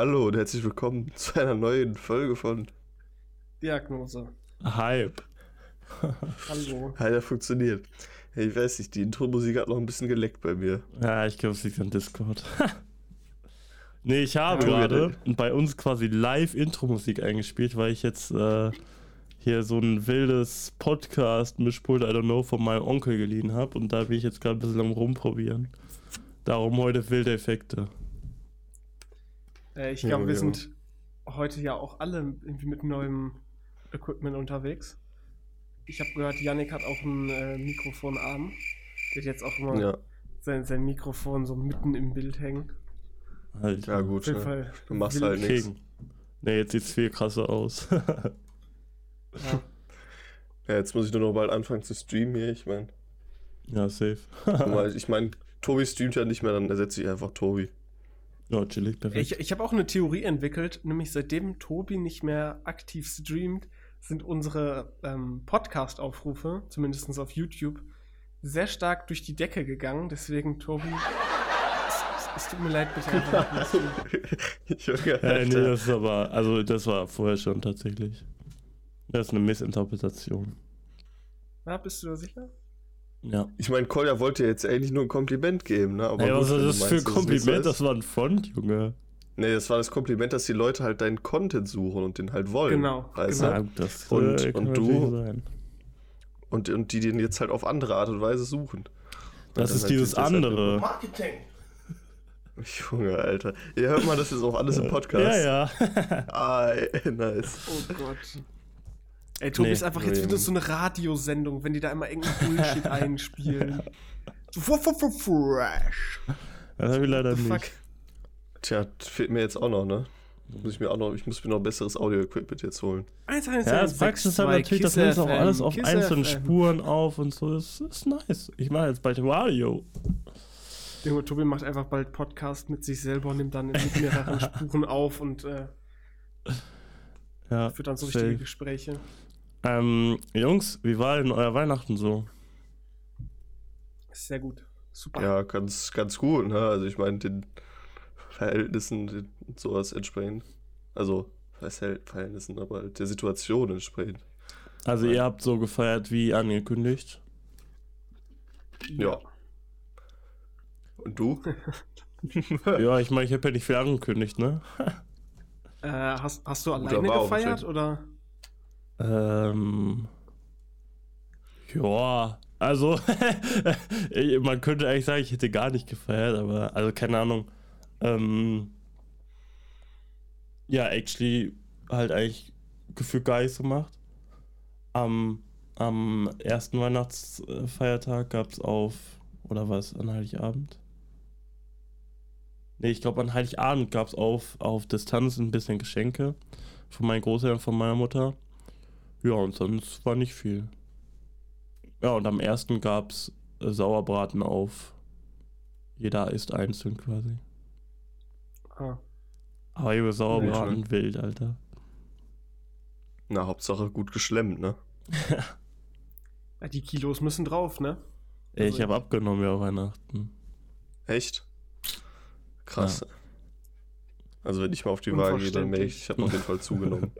Hallo und herzlich willkommen zu einer neuen Folge von Diagnose. Hype. Hallo. Hi, der funktioniert. Hey, ich weiß nicht, die Intro-Musik hat noch ein bisschen geleckt bei mir. Ja, ich glaube, es liegt an Discord. nee, ich habe Ja. gerade bei uns quasi live Intro-Musik eingespielt, weil ich jetzt äh, hier so ein wildes Podcast-Mischpult, I don't know, von meinem Onkel geliehen habe und da bin ich jetzt gerade ein bisschen am rumprobieren. Darum heute wilde Effekte. Äh, ich Ja, glaube, wir ja. sind heute ja auch alle irgendwie mit neuem Equipment unterwegs. Ich habe gehört, Yannick hat auch ein äh, Mikrofonarm. Der hat jetzt auch immer Ja, sein, sein Mikrofon so mitten im Bild hängen. Halt. ja Auf gut. Ja. Fall. Du machst halt nichts. King. Nee, jetzt sieht's viel krasser aus. Ja. Ja, jetzt muss ich nur noch bald anfangen zu streamen hier. Ich meine, ja, safe. ich meine, Tobi streamt ja nicht mehr, dann ersetze ich einfach Tobi. Ja, chillig, perfekt. Ich, ich habe auch eine Theorie entwickelt, nämlich seitdem Tobi nicht mehr aktiv streamt, sind unsere ähm, Podcast-Aufrufe, zumindest auf YouTube, sehr stark durch die Decke gegangen. Deswegen, Tobi, es, es, es tut mir leid, bitte einfach nicht. Junge, Äh, nee, das ist aber, also das war vorher schon tatsächlich. Das ist eine Missinterpretation. Na, bist du da sicher? Ja. Ich meine, Kolja wollte jetzt eigentlich nur ein Kompliment geben, ne? Aber gut, was ist das für ein Kompliment? Das war ein Font, Junge. Nee, das war das Kompliment, dass die Leute halt deinen Content suchen und den halt wollen. Genau, Weißt genau. du? Ja, das Und- äh, kann und du? sein. Und, und die den jetzt halt auf andere Art und Weise suchen. Das ist halt dieses das halt andere. Marketing! Junge, Alter. Ihr hört mal, das ist auch alles im Podcast. Ja, ja. Ah, ey, nice. Oh Gott. Ey, Tobi Nee, ist einfach jetzt wieder so eine Radiosendung, wenn die da immer irgendeinen Bullshit einspielen. So, fresh. Das habe ich leider The fuck? nicht. Tja, fehlt mir jetzt auch noch, ne? Muss ich mir auch noch, ich muss mir noch besseres Audio-Equipment jetzt holen. 1, 1, Ja, das Praxis ist halt natürlich, das nimmt auch alles auf einzelnen Spuren auf und so. Das ist nice. Ich mache jetzt bald Radio. Junge, Tobi macht einfach bald Podcast mit sich selber und nimmt dann mit mehreren Spuren auf und äh, Ja, führt dann so safe. richtige Gespräche. Ähm, Jungs, wie war denn euer Weihnachten so? Sehr gut. Super. Ja, ganz, ganz gut, ne? Also ich meine, den Verhältnissen den, sowas entsprechend. Also, was heißt Verhältnissen, aber halt der Situation entsprechend. Also ihr habt so gefeiert wie angekündigt. Ja. Und du? Ja, ich meine, ich habe ja nicht viel angekündigt, ne? Äh, hast, hast du alleine gefeiert oder? Ähm. Ja, also, man könnte eigentlich sagen, ich hätte gar nicht gefeiert, aber, also keine Ahnung. Ähm, ja, actually, halt eigentlich gefühlt gar nichts gemacht. Am, am ersten Weihnachtsfeiertag gab es auf, oder was, an Heiligabend? Nee, ich glaube, an Heiligabend gab es auf, auf Distanz ein bisschen Geschenke von meinen Großeltern, von meiner Mutter. Ja, und sonst war nicht viel. Ja, und am ersten gab's äh, Sauerbraten auf. Jeder isst einzeln quasi. Ah, Aber über Sauerbraten schön. wild, Alter. Na, Hauptsache gut geschlemmt, ne? ja, die Kilos müssen drauf, ne? Ey, ich Also- habe abgenommen ja Weihnachten. Echt? Krass. Also wenn ich mal auf die Waage gehe, dann merke ich, ich habe auf jeden Fall zugenommen.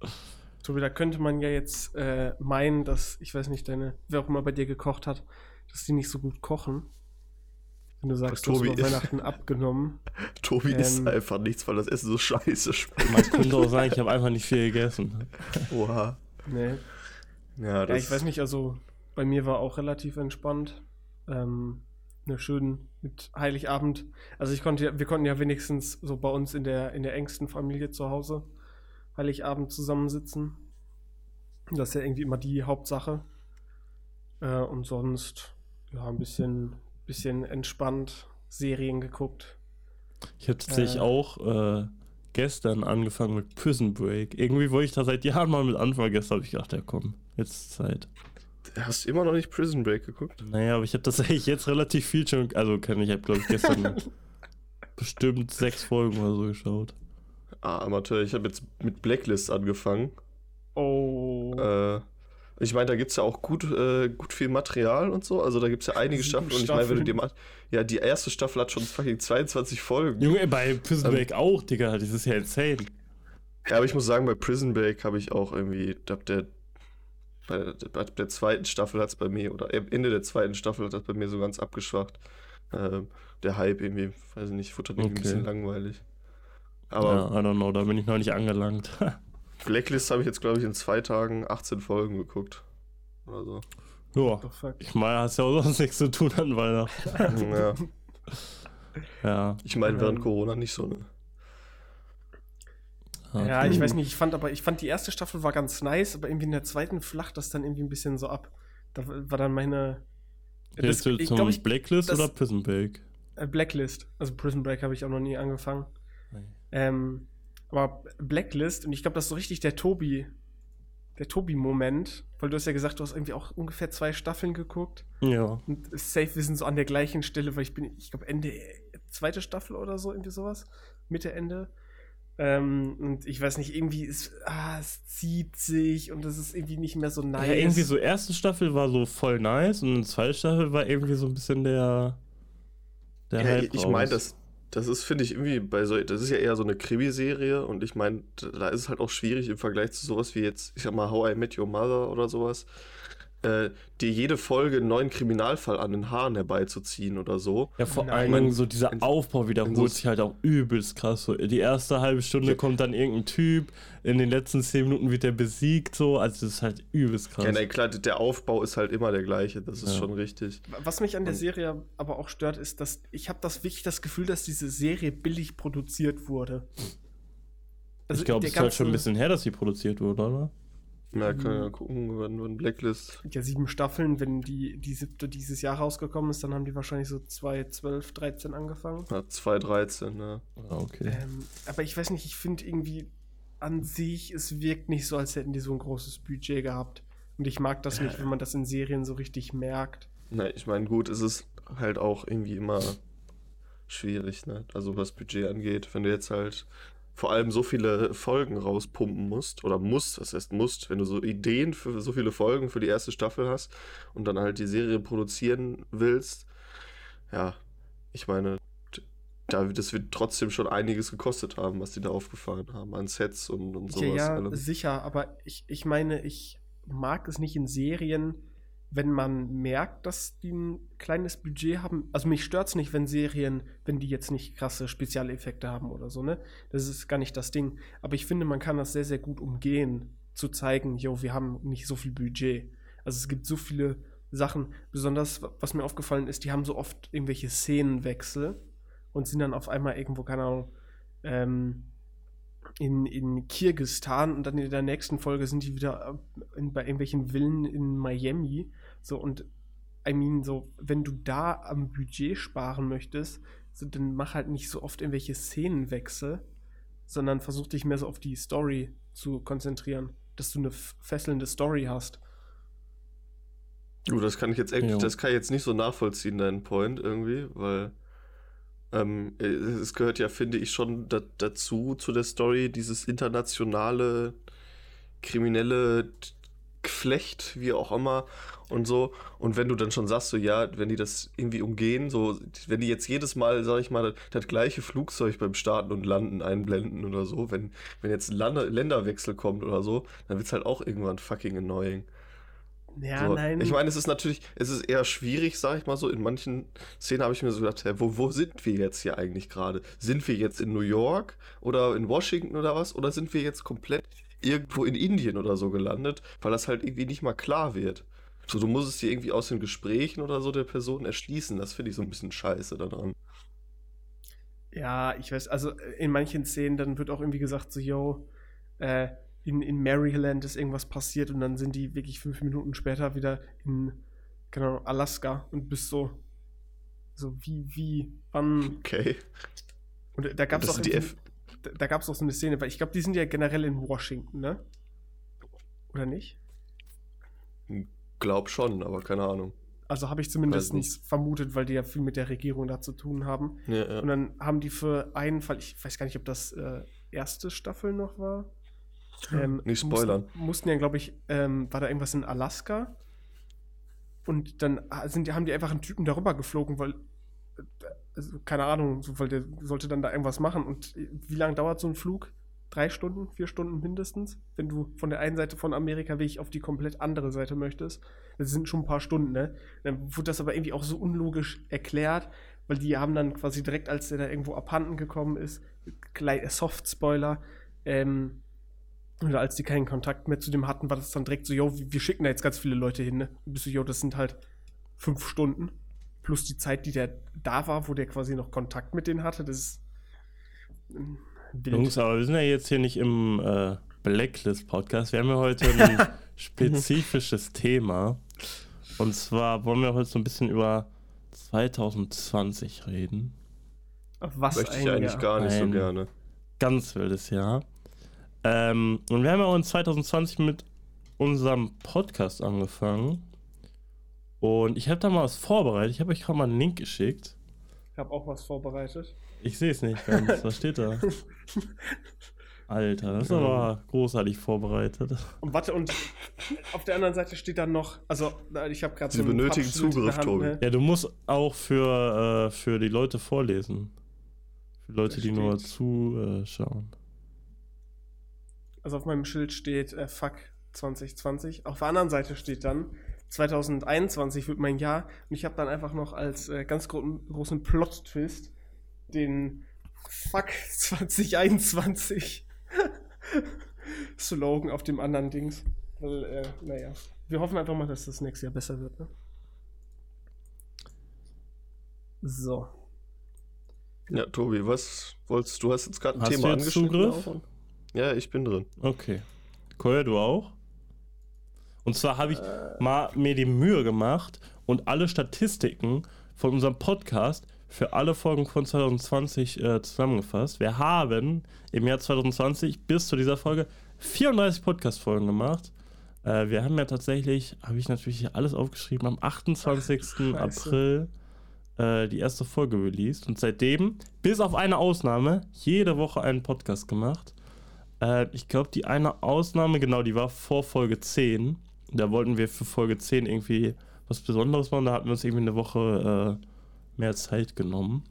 Tobi, da könnte man ja jetzt äh, meinen, dass, ich weiß nicht, deine, wer auch immer bei dir gekocht hat, dass die nicht so gut kochen. Wenn du sagst, du hast Tobi. Weihnachten abgenommen. Tobi isst Ähm. einfach nichts, weil das Essen so scheiße schmeckt. Man könnte auch sagen, ich habe einfach nicht viel gegessen. Oha. Nee. Ja, Ja, das ich weiß nicht, also bei mir war auch relativ entspannt. Ähm, eine schönen mit Heiligabend. Also ich konnte ja, wir konnten ja wenigstens so bei uns in der, in der engsten Familie zu Hause Heiligabend zusammensitzen. Das ist ja irgendwie immer die Hauptsache. Äh, und sonst, ja, ein bisschen, bisschen entspannt, Serien geguckt. Ich habe tatsächlich Äh. auch äh, gestern angefangen mit Prison Break. Irgendwie wollte ich da seit Jahren mal mit anfangen. Gestern habe ich gedacht, ja komm, jetzt ist Zeit. Hast du immer noch nicht Prison Break geguckt? Naja, aber ich habe tatsächlich jetzt relativ viel schon, also kann ich habe glaube ich gestern bestimmt sechs Folgen oder so geschaut. Ah, Amateur, ich habe jetzt mit Blacklist angefangen. Oh. Äh, Ich meine, da gibt es ja auch gut, äh, gut viel Material und so. Also da gibt es ja einige Sieben Staffeln. Und ich meine, wenn du dir Staffeln. mal. Ja, die erste Staffel hat schon fucking 22 Folgen. Junge, bei Prison Ähm. Break auch, Digga. Das ist ja insane. Ja, aber ich muss sagen, bei Prison Break habe ich auch irgendwie, ab der, bei, bei der zweiten Staffel hat es bei mir, oder Ende der zweiten Staffel hat das bei mir so ganz abgeschwacht. Ähm, der Hype irgendwie, weiß ich nicht, futtert ein Okay. bisschen langweilig. Aber ja, I don't know, da bin ich noch nicht angelangt. Blacklist habe ich jetzt, glaube ich, in zwei Tagen 18 Folgen geguckt. Oder so. ja. Fuck? Ich meine, hast ja auch sonst nichts zu tun an Weihnachten. ja. Ja. Ich meine, während Ähm. Corona nicht so, ne? Ja, ich weiß nicht, ich fand aber, ich fand die erste Staffel war ganz nice, aber irgendwie in der zweiten flacht das dann irgendwie ein bisschen so ab. Da war dann meine. Willst du ich zum ich. Blacklist das- oder Prison Break? äh, Blacklist. Also Prison Break habe ich auch noch nie angefangen. Ähm, aber Blacklist, und ich glaube, das ist so richtig der Tobi, der Tobi-Moment, weil du hast ja gesagt, du hast irgendwie auch ungefähr zwei Staffeln geguckt. Ja. Und safe, wir sind so an der gleichen Stelle, weil ich bin, ich glaube, Ende zweite Staffel oder so, irgendwie sowas. Mitte, Ende. Ähm, und ich weiß nicht, irgendwie ist, ah, es zieht sich und es ist irgendwie nicht mehr so nice. Ja, irgendwie so erste Staffel war so voll nice und zweite Staffel war irgendwie so ein bisschen der. Der Ja, Hype ich meine, das, das ist, finde ich, irgendwie bei so, das ist ja eher so eine Krimiserie und ich meine, da ist es halt auch schwierig im Vergleich zu sowas wie jetzt, ich sag mal, How I Met Your Mother oder sowas, äh, dir jede Folge einen neuen Kriminalfall an den Haaren herbeizuziehen oder so. Ja, vor Dingen so dieser Aufbau wiederholt sich halt auch übelst krass. So, die erste halbe Stunde Ja. kommt dann irgendein Typ, in den letzten zehn Minuten wird er besiegt, so. Also das ist halt übelst krass. Ja, nein, klar, der Aufbau ist halt immer der gleiche, das ist Ja. schon richtig. Was mich an der Serie aber auch stört, ist, dass ich habe das wirklich das Gefühl, dass diese Serie billig produziert wurde. Also ich glaube, der es ist halt schon ein bisschen her, dass sie produziert wurde, oder? Ja, kann ja gucken, wann, wann Blacklist. Ja, sieben Staffeln, wenn die, die siebte dieses Jahr rausgekommen ist, dann haben die wahrscheinlich so 2012, 13 angefangen. Hat 213, ne? Ah, okay. Ähm, aber ich weiß nicht, ich finde irgendwie an sich, es wirkt nicht so, als hätten die so ein großes Budget gehabt. Und ich mag das nicht, wenn man das in Serien so richtig merkt. Ne, ich meine, gut, es ist halt auch irgendwie immer schwierig, ne? Also was Budget angeht, wenn du jetzt halt vor allem so viele Folgen rauspumpen musst, oder musst, das heißt musst, wenn du so Ideen für so viele Folgen für die erste Staffel hast und dann halt die Serie produzieren willst, ja, ich meine, da, das wird trotzdem schon einiges gekostet haben, was die da aufgefahren haben, an Sets und, und sowas. ja, ja, sicher, aber ich, ich meine, ich mag es nicht in Serien, wenn man merkt, dass die ein kleines Budget haben. Also mich stört es nicht, wenn Serien, wenn die jetzt nicht krasse Spezialeffekte haben oder so, ne? Das ist gar nicht das Ding. Aber ich finde, man kann das sehr, sehr gut umgehen, zu zeigen, yo, wir haben nicht so viel Budget. Also es gibt so viele Sachen, besonders was mir aufgefallen ist, die haben so oft irgendwelche Szenenwechsel und sind dann auf einmal irgendwo, keine Ahnung, ähm, in, in Kirgistan und dann in der nächsten Folge sind die wieder äh, in, bei irgendwelchen Villen in Miami. So und I mean, so, wenn du da am Budget sparen möchtest, so, dann mach halt nicht so oft irgendwelche Szenenwechsel, sondern versuch dich mehr so auf die Story zu konzentrieren, dass du eine fesselnde Story hast. Du, das kann ich jetzt echt, Ja. das kann ich jetzt nicht so nachvollziehen, deinen Point irgendwie, weil ähm, äh, es gehört ja, finde ich, schon da, dazu, zu der Story, dieses internationale, kriminelle Geflecht, wie auch immer und so. Und wenn du dann schon sagst, so ja, wenn die das irgendwie umgehen, so, wenn die jetzt jedes Mal, sag ich mal, das, das gleiche Flugzeug beim Starten und Landen einblenden oder so, wenn, wenn jetzt ein Länderwechsel kommt oder so, dann wird's halt auch irgendwann fucking annoying. Ja, So, nein. Ich meine, es ist natürlich, es ist eher schwierig, sag ich mal so. In manchen Szenen habe ich mir so gedacht, hä, wo, wo sind wir jetzt hier eigentlich gerade? Sind wir jetzt in New York oder in Washington oder was? Oder sind wir jetzt komplett irgendwo in Indien oder so gelandet? Weil das halt irgendwie nicht mal klar wird. So, du musst es dir irgendwie aus den Gesprächen oder so der Person erschließen. Das finde ich so ein bisschen scheiße daran. Ja, ich weiß, also äh, in manchen Szenen, dann wird auch irgendwie gesagt, so, yo, äh, in, in Maryland ist irgendwas passiert und dann sind die wirklich fünf Minuten später wieder in, keine Ahnung, Alaska und bist so, so wie, wie, wann. Okay. Und da gab es auch, die irgendwie- da, da gab's auch so eine Szene, weil ich glaube, die sind ja generell in Washington, ne? Oder nicht? Glaub schon, aber keine Ahnung. Also habe ich zumindest nicht. vermutet, weil die ja viel mit der Regierung da zu tun haben. Ja, ja. Und dann haben die für einen Fall, ich weiß gar nicht, ob das äh, erste Staffel noch war. Ähm, Nicht spoilern. Mussten, mussten ja, glaube ich, ähm, war da irgendwas in Alaska? Und dann sind, die- haben die einfach einen Typen darüber geflogen, weil, äh, keine Ahnung, so, weil der sollte dann da irgendwas machen. Und äh, wie lange dauert so ein Flug? Drei Stunden, vier Stunden mindestens? Wenn du von der einen Seite von Amerika wirklich auf die komplett andere Seite möchtest. Das sind schon ein paar Stunden, ne? Dann wurde das aber irgendwie auch so unlogisch erklärt, weil die haben dann quasi direkt, als der da irgendwo abhanden gekommen ist, gleich Soft-Spoiler, ähm, oder als die keinen Kontakt mehr zu dem hatten, war das dann direkt so, yo, wir schicken da jetzt ganz viele Leute hin, ne? Und bist du, yo, das sind halt fünf Stunden. Plus die Zeit, die der da war, wo der quasi noch Kontakt mit denen hatte, das ist ähm. Jungs, aber wir sind ja jetzt hier nicht im äh, Blacklist-Podcast. Wir haben ja heute ein spezifisches Thema. Und zwar wollen wir heute so ein bisschen über 2020 reden. Was Möchte ein ich eigentlich Jahr. gar nicht so Ein- gerne. Ganz wildes Jahr. Ähm, und wir haben ja auch in 2020 mit unserem Podcast angefangen. Und ich habe da mal was vorbereitet. Ich habe euch gerade mal einen Link geschickt. Ich habe auch was vorbereitet. Ich sehe es nicht ganz. Was steht da? Alter, das ist aber großartig vorbereitet. Und warte, und auf der anderen Seite steht dann noch, also ich habe gerade Sie ein benötigen Pappschild Zugriff, Hand, Tobi. ne? Ja, du musst auch für, äh, für die Leute vorlesen. Für Leute, Da die nur steht- zuschauen. Also auf meinem Schild steht äh, Fuck 2020. Auf der anderen Seite steht dann 2021 wird mein Jahr. Und ich habe dann einfach noch als äh, ganz gro großen Plot-Twist den Fuck 2021 Slogan auf dem anderen Dings. Weil, äh, naja, wir hoffen einfach mal, dass das nächste Jahr besser wird. Ne? So. Ja, Tobi, was wolltest du? Du hast jetzt gerade ein Hast Thema du jetzt angeschnitten. Zugriff? Ja, ich bin drin. Okay. Koya, du auch? Und zwar habe ich mal mir die Mühe gemacht und alle Statistiken von unserem Podcast für alle Folgen von 2020 äh, zusammengefasst. Wir haben im Jahr 2020 bis zu dieser Folge 34 Podcast-Folgen gemacht. Äh, wir haben ja tatsächlich, habe ich natürlich alles aufgeschrieben, am 28. Scheiße. April äh, die erste Folge released und seitdem, bis auf eine Ausnahme, jede Woche einen Podcast gemacht. Äh, ich glaube, die eine Ausnahme, genau, die war vor Folge 10. Da wollten wir für Folge 10 irgendwie was Besonderes machen. Da hatten wir uns irgendwie eine Woche äh, mehr Zeit genommen.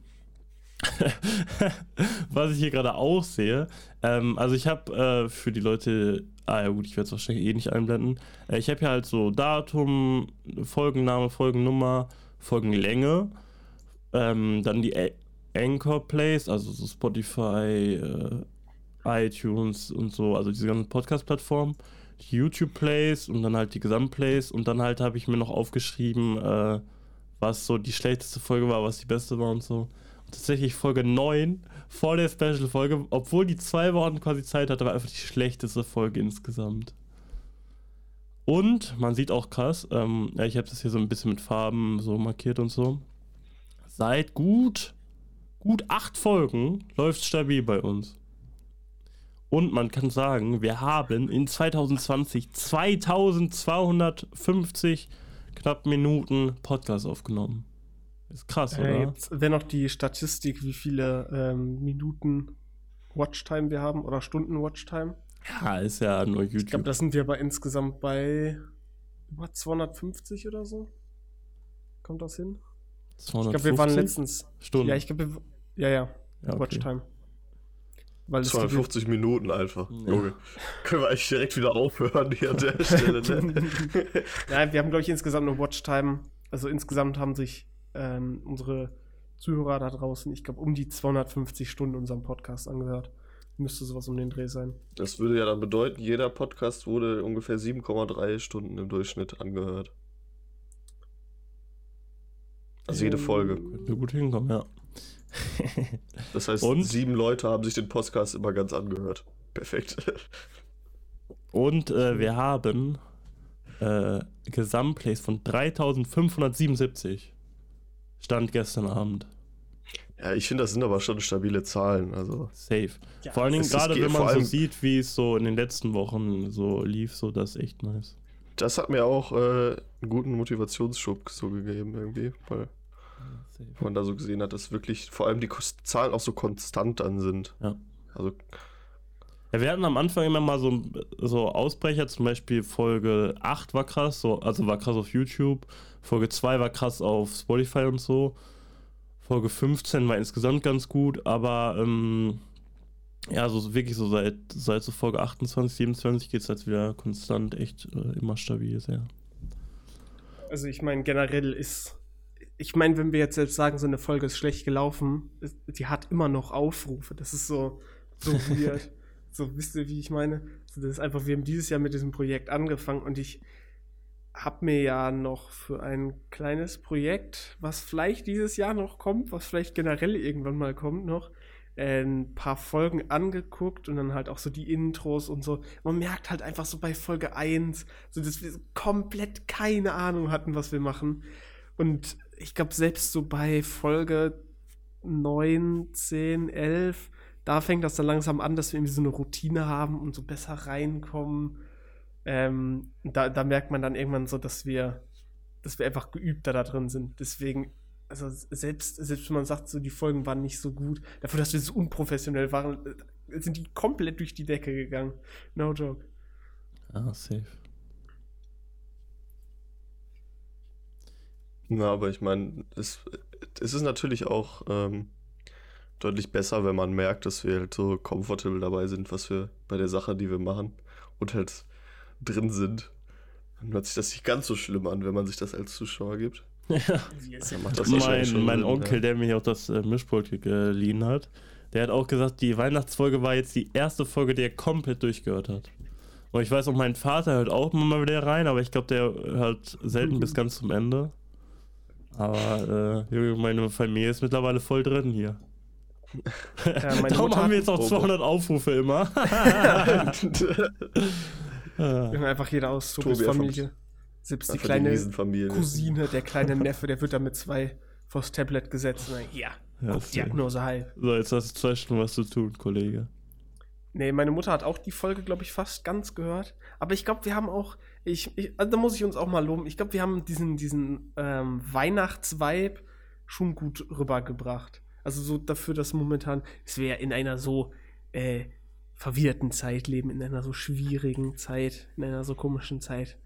was ich hier gerade auch sehe. Ähm, also ich habe äh, für die Leute, ah ja gut, ich werde es wahrscheinlich eh nicht einblenden. Äh, ich habe hier halt so Datum, Folgenname, Folgennummer, Folgenlänge, ähm, dann die A Anchor Plays, also so Spotify, äh, iTunes und so, also diese ganzen Podcast-Plattformen, die YouTube Plays und dann halt die Gesamtplays und dann halt habe ich mir noch aufgeschrieben, äh, was so die schlechteste Folge war, was die beste war und so. Und tatsächlich Folge 9 vor der Special-Folge, obwohl die zwei Wochen quasi Zeit hatte, war einfach die schlechteste Folge insgesamt. Und man sieht auch krass, ähm, ja, ich habe das hier so ein bisschen mit Farben so markiert und so. Seit gut, gut acht Folgen läuft stabil bei uns. Und man kann sagen, wir haben in 2020 2250 knapp Minuten Podcast aufgenommen. Ist krass, Äh, oder? jetzt wäre noch die Statistik, wie viele ähm, Minuten Watchtime wir haben oder Stunden Watchtime. Ja, ist ja nur Ich glaube, YouTube. da sind wir aber insgesamt bei über 250 oder so. Kommt das hin? Ich glaube, wir waren 250 letztens. Stunden. Ja, ich glaube, ja, ja, Ja, okay. Watchtime. Weil es gibt- 250 Minuten einfach. Ja. Junge. Können wir eigentlich direkt wieder aufhören hier an der Stelle, ne? ja, wir haben, glaube ich, insgesamt eine Watchtime. Also insgesamt haben sich ähm, unsere Zuhörer da draußen, ich glaube, um die 250 Stunden unserem Podcast angehört. Müsste sowas um den Dreh sein. Das würde ja dann bedeuten, jeder Podcast wurde ungefähr 7,3 Stunden im Durchschnitt angehört. Also jede Ähm, Folge. Könnte gut hinkommen, ja. Das heißt, Und? sieben Leute haben sich den Podcast immer ganz angehört. Perfekt. Und äh, wir haben äh, Gesamtplays von 3577. Stand gestern Abend. Ja, ich finde, das sind aber schon stabile Zahlen. Also, Safe. Ja, vor allen Dingen gerade, ge- wenn man so sieht, wie es so in den letzten Wochen so lief, so das ist echt nice. das hat mir auch äh, einen guten Motivationsschub so gegeben, irgendwie. Weil Safe. man da so gesehen hat, dass wirklich vor allem die Zahlen auch so konstant dann sind. Ja. Also, Ja, wir hatten am Anfang immer mal so, so Ausbrecher, zum Beispiel Folge 8 war krass, so, also war krass auf YouTube, Folge 2 war krass auf Spotify und so, Folge 15 war insgesamt ganz gut, aber ähm, ja, so wirklich so seit, seit so Folge 28, 27 geht es jetzt wieder konstant echt äh, immer stabil sehr. Also ich meine, generell ist, ich meine, wenn wir jetzt selbst sagen, so eine Folge ist schlecht gelaufen, die hat immer noch Aufrufe. Das ist so, so weird. So, wisst ihr, wie ich meine? Also das ist einfach, wir haben dieses Jahr mit diesem Projekt angefangen und ich habe mir ja noch für ein kleines Projekt, was vielleicht dieses Jahr noch kommt, was vielleicht generell irgendwann mal kommt noch, ein paar Folgen angeguckt und dann halt auch so die Intros und so. Man merkt halt einfach so bei Folge 1, so dass wir komplett keine Ahnung hatten, was wir machen. Und ich glaube, selbst so bei Folge 9, 10, 11 da fängt das dann langsam an, dass wir irgendwie so eine Routine haben und so besser reinkommen. Ähm, da, da merkt man dann irgendwann so, dass wir, dass wir einfach geübter da drin sind. Deswegen, also selbst, selbst wenn man sagt, so die Folgen waren nicht so gut, dafür, dass wir so unprofessionell waren, äh, sind die komplett durch die Decke gegangen. No joke. Ah, safe. Na, aber ich meine, es, es ist natürlich auch ähm, deutlich besser, wenn man merkt, dass wir halt so comfortable dabei sind, was wir bei der Sache, die wir machen und halt drin sind. Dann hört sich das nicht ganz so schlimm an, wenn man sich das als Zuschauer gibt. Ja, das mein, mein Sinn, Onkel, ja. der mir auch das äh, Mischpult geliehen hat, der hat auch gesagt, die Weihnachtsfolge war jetzt die erste Folge, die er komplett durchgehört hat. Und ich weiß auch, mein Vater hört auch immer mal wieder rein, aber ich glaube, der hört selten mhm. bis ganz zum Ende. Aber äh, meine Familie ist mittlerweile voll drin hier. Ja, Darum haben wir jetzt auch 200 Aufrufe immer. ja. Einfach jeder aus Tobis Familie. Selbst die kleine die Cousine, der kleine Neffe, der wird da mit zwei vors Tablet gesetzt. Und dann, ja, ja Diagnose heil. So, jetzt hast du zwei Stunden was zu tun, Kollege. Nee, meine Mutter hat auch die Folge, glaube ich, fast ganz gehört. Aber ich glaube, wir haben auch, ich, ich, also da muss ich uns auch mal loben. Ich glaube, wir haben diesen, diesen ähm, Weihnachtsvibe schon gut rübergebracht. Also so dafür, dass momentan, es wäre in einer so äh, verwirrten Zeit leben, in einer so schwierigen Zeit, in einer so komischen Zeit,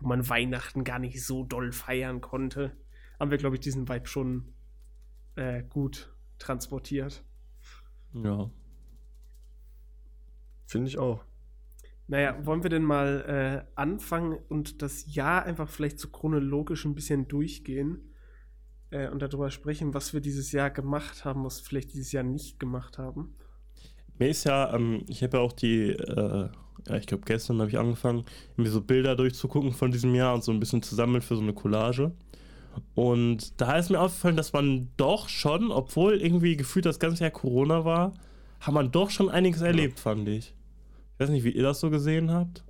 wo man Weihnachten gar nicht so doll feiern konnte, haben wir, glaube ich, diesen Vibe schon äh, gut transportiert. Ja. Finde ich auch. Naja, wollen wir denn mal äh, anfangen und das Jahr einfach vielleicht so chronologisch ein bisschen durchgehen? äh, und darüber sprechen, was wir dieses Jahr gemacht haben, was wir vielleicht dieses Jahr nicht gemacht haben. Mir ist ja, ähm, ich habe ja auch die, äh, ja, ich glaube gestern habe ich angefangen, mir so Bilder durchzugucken von diesem Jahr und so ein bisschen zu sammeln für so eine Collage. Und da ist mir aufgefallen, dass man doch schon, obwohl irgendwie gefühlt das ganze Jahr Corona war, hat man doch schon einiges erlebt, fand ich. Ich weiß nicht, wie ihr das so gesehen habt.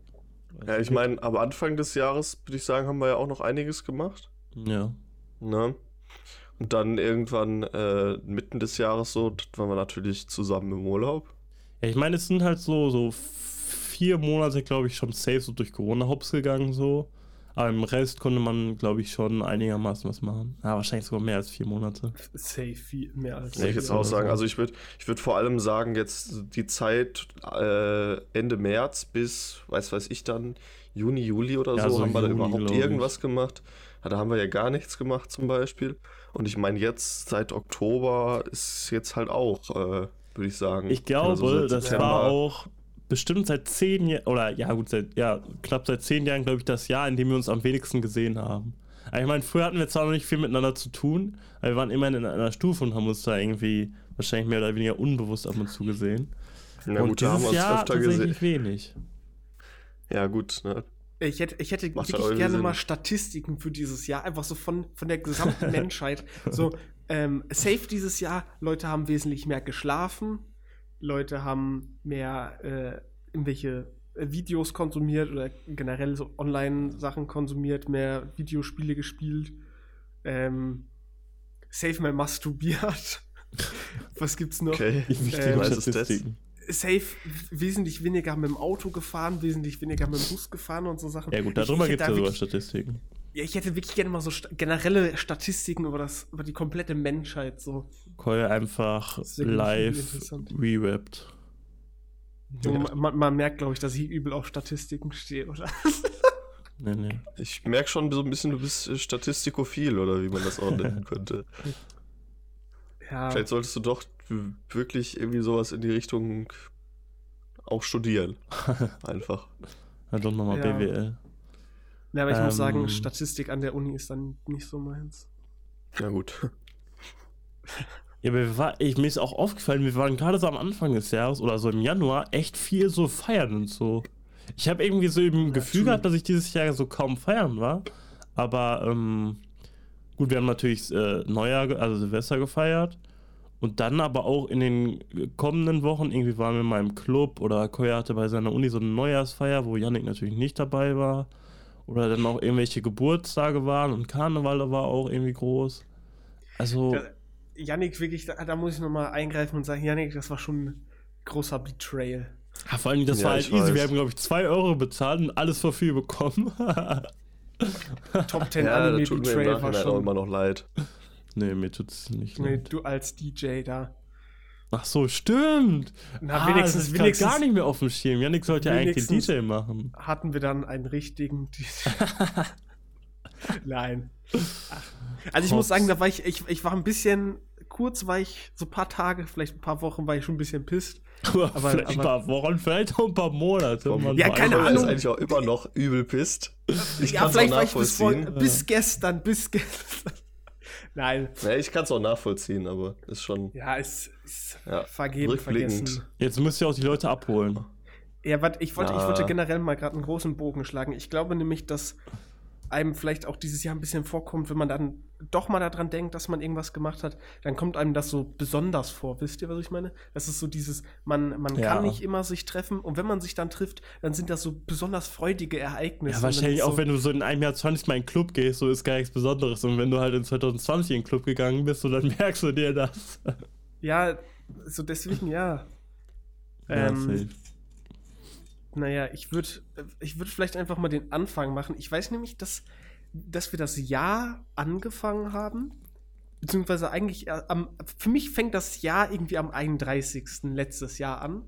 Ja, ich meine, am Anfang des Jahres, würde ich sagen, haben wir ja auch noch einiges gemacht. Ja. Ne? Und dann irgendwann äh, mitten des Jahres so, waren wir natürlich zusammen im Urlaub. Ja, ich meine, es sind halt so, so vier Monate, glaube ich, schon safe so durch Corona hops gegangen so. Aber im Rest konnte man, glaube ich, schon einigermaßen was machen. Ja, wahrscheinlich sogar mehr als vier Monate. Safe, viel mehr als ja, ich jetzt auch sagen. Also ich würde ich würd vor allem sagen, jetzt die Zeit äh, Ende März bis, weiß weiß ich dann, Juni, Juli oder ja, so, so, haben wir da überhaupt irgendwas gemacht. Ja, da haben wir ja gar nichts gemacht zum Beispiel. Und ich meine, jetzt seit Oktober ist jetzt halt auch, äh, würde ich sagen. Ich glaube, also das war auch bestimmt seit zehn Jahren, oder ja gut, seit, ja, knapp seit zehn Jahren, glaube ich, das Jahr, in dem wir uns am wenigsten gesehen haben. Aber ich meine, früher hatten wir zwar noch nicht viel miteinander zu tun, aber wir waren immerhin in einer Stufe und haben uns da irgendwie wahrscheinlich mehr oder weniger unbewusst ab und zu gesehen. Ja, und gut, da haben wir uns Jahr öfter gesehen. wenig. Ja, gut, ne? Ich hätte, ich hätte wirklich gerne Sinn. mal Statistiken für dieses Jahr, einfach so von, von der gesamten Menschheit. So, ähm, safe dieses Jahr, Leute haben wesentlich mehr geschlafen, Leute haben mehr äh, irgendwelche äh, Videos konsumiert oder generell so Online-Sachen konsumiert, mehr Videospiele gespielt, ähm, safe mehr masturbiert. Was gibt's noch? Okay, wie ähm, Statistiken safe wesentlich weniger mit dem Auto gefahren, wesentlich weniger mit dem Bus gefahren und so Sachen. Ja gut, darüber gibt es ja sogar Statistiken. Ja, ich hätte wirklich gerne mal so st generelle Statistiken über, das, über die komplette Menschheit so. Call einfach live rewrapped. So, man, man merkt, glaube ich, dass ich übel auf Statistiken stehe, oder? Nee, nee. Ich merke schon so ein bisschen, du bist äh, statistikophil oder wie man das auch nennen könnte. Ja, Vielleicht solltest du doch wirklich irgendwie sowas in die Richtung auch studieren. Einfach. Halt doch nochmal Ja. BWL. Ja aber ich muss sagen, ähm, Statistik an der Uni ist dann nicht so meins. Na gut. Ja, aber war, ich, mir ist auch aufgefallen, wir waren gerade so am Anfang des Jahres oder so im Januar echt viel so feiern und so. Ich habe irgendwie so im Gefühl true. gehabt, dass ich dieses Jahr so kaum feiern war. Aber ähm, gut, wir haben natürlich äh, Neujahr, also Silvester gefeiert. Und dann aber auch in den kommenden Wochen, irgendwie waren wir mal im Club oder Koya hatte bei seiner Uni so eine Neujahrsfeier, wo Yannick natürlich nicht dabei war. Oder dann auch irgendwelche Geburtstage waren und Karneval war auch irgendwie groß. Also. Da, Yannick, wirklich, da, da muss ich nochmal eingreifen und sagen, Yannick, das war schon ein großer Betrayal. Ja, vor allem, das Ja, war halt easy. weiß. Wir haben, glaube ich, 2 Euro bezahlt und alles für viel bekommen. Top 10 Ja, Anime tut Betrayal war Nachhinein auch schon. immer noch leid. nee, mir tut's nicht. Nee, leid. du als DJ da. Ach so, stimmt. Na, ah, wenigstens, das ist wenigstens gar nicht mehr auf dem Schirm. Janik sollte ja eigentlich den DJ machen. hatten wir dann einen richtigen DJ. Nein. Ach. Also ich muss Hops. sagen, da war ich, ich, ich war ein bisschen, kurz war ich, so ein paar Tage, vielleicht ein paar Wochen war ich schon ein bisschen pisst. Aber, Aber- vielleicht ein aber- paar Wochen, vielleicht auch ein paar Monate. Man Ja, keine Ist Ahnung. nicht. eigentlich auch immer noch übel pisst. Ich ja, vielleicht auch war ich bis, vor, nachvollziehen. bis gestern, bis gestern. Nein. Ja, ich kann es auch nachvollziehen, aber ist schon. Ja, ist, ist Ja, vergeben, rückblickend. vergessen. Jetzt müsst ihr auch die Leute abholen. Ja, warte, ich wollte, ich Ja. wollte generell mal gerade einen großen Bogen schlagen. Ich glaube nämlich, dass einem vielleicht auch dieses Jahr ein bisschen vorkommt, wenn man dann doch mal daran denkt, dass man irgendwas gemacht hat, dann kommt einem das so besonders vor. Wisst ihr, was ich meine? Das ist so dieses, man, man Ja. kann nicht immer sich treffen und wenn man sich dann trifft, dann sind das so besonders freudige Ereignisse. Ja, wahrscheinlich auch, so, wenn du so in einem Jahr 20 Mal in den Club gehst, so ist gar nichts Besonderes. Und wenn du halt in 2020 in den Club gegangen bist, so dann merkst du dir das. Ja, so deswegen ja. Ja, Ähm, safe. Naja, ich würde ich würd vielleicht einfach mal den Anfang machen. Ich weiß nämlich, dass, dass wir das Jahr angefangen haben. Beziehungsweise eigentlich äh, am. Für mich fängt das Jahr irgendwie am 31. letztes Jahr an.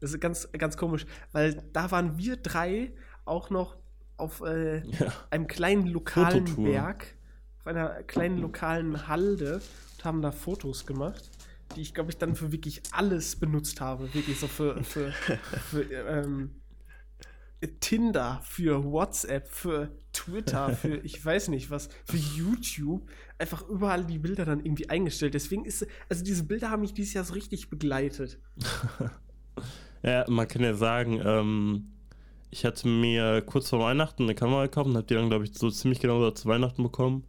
Das ist ganz, ganz komisch, weil da waren wir drei auch noch auf äh, Ja. einem kleinen lokalen Fototour. Berg, auf einer kleinen lokalen Halde und haben da Fotos gemacht, die ich, glaube ich, dann für wirklich alles benutzt habe. Wirklich so für, für, für ähm, Tinder, für WhatsApp, für Twitter, für ich weiß nicht was, für YouTube. Einfach überall die Bilder dann irgendwie eingestellt. Deswegen ist, also diese Bilder haben mich dieses Jahr so richtig begleitet. Ja, man kann ja sagen, ähm, ich hatte mir kurz vor Weihnachten eine Kamera gekauft und habe die dann, glaube ich, so ziemlich genau zu Weihnachten bekommen.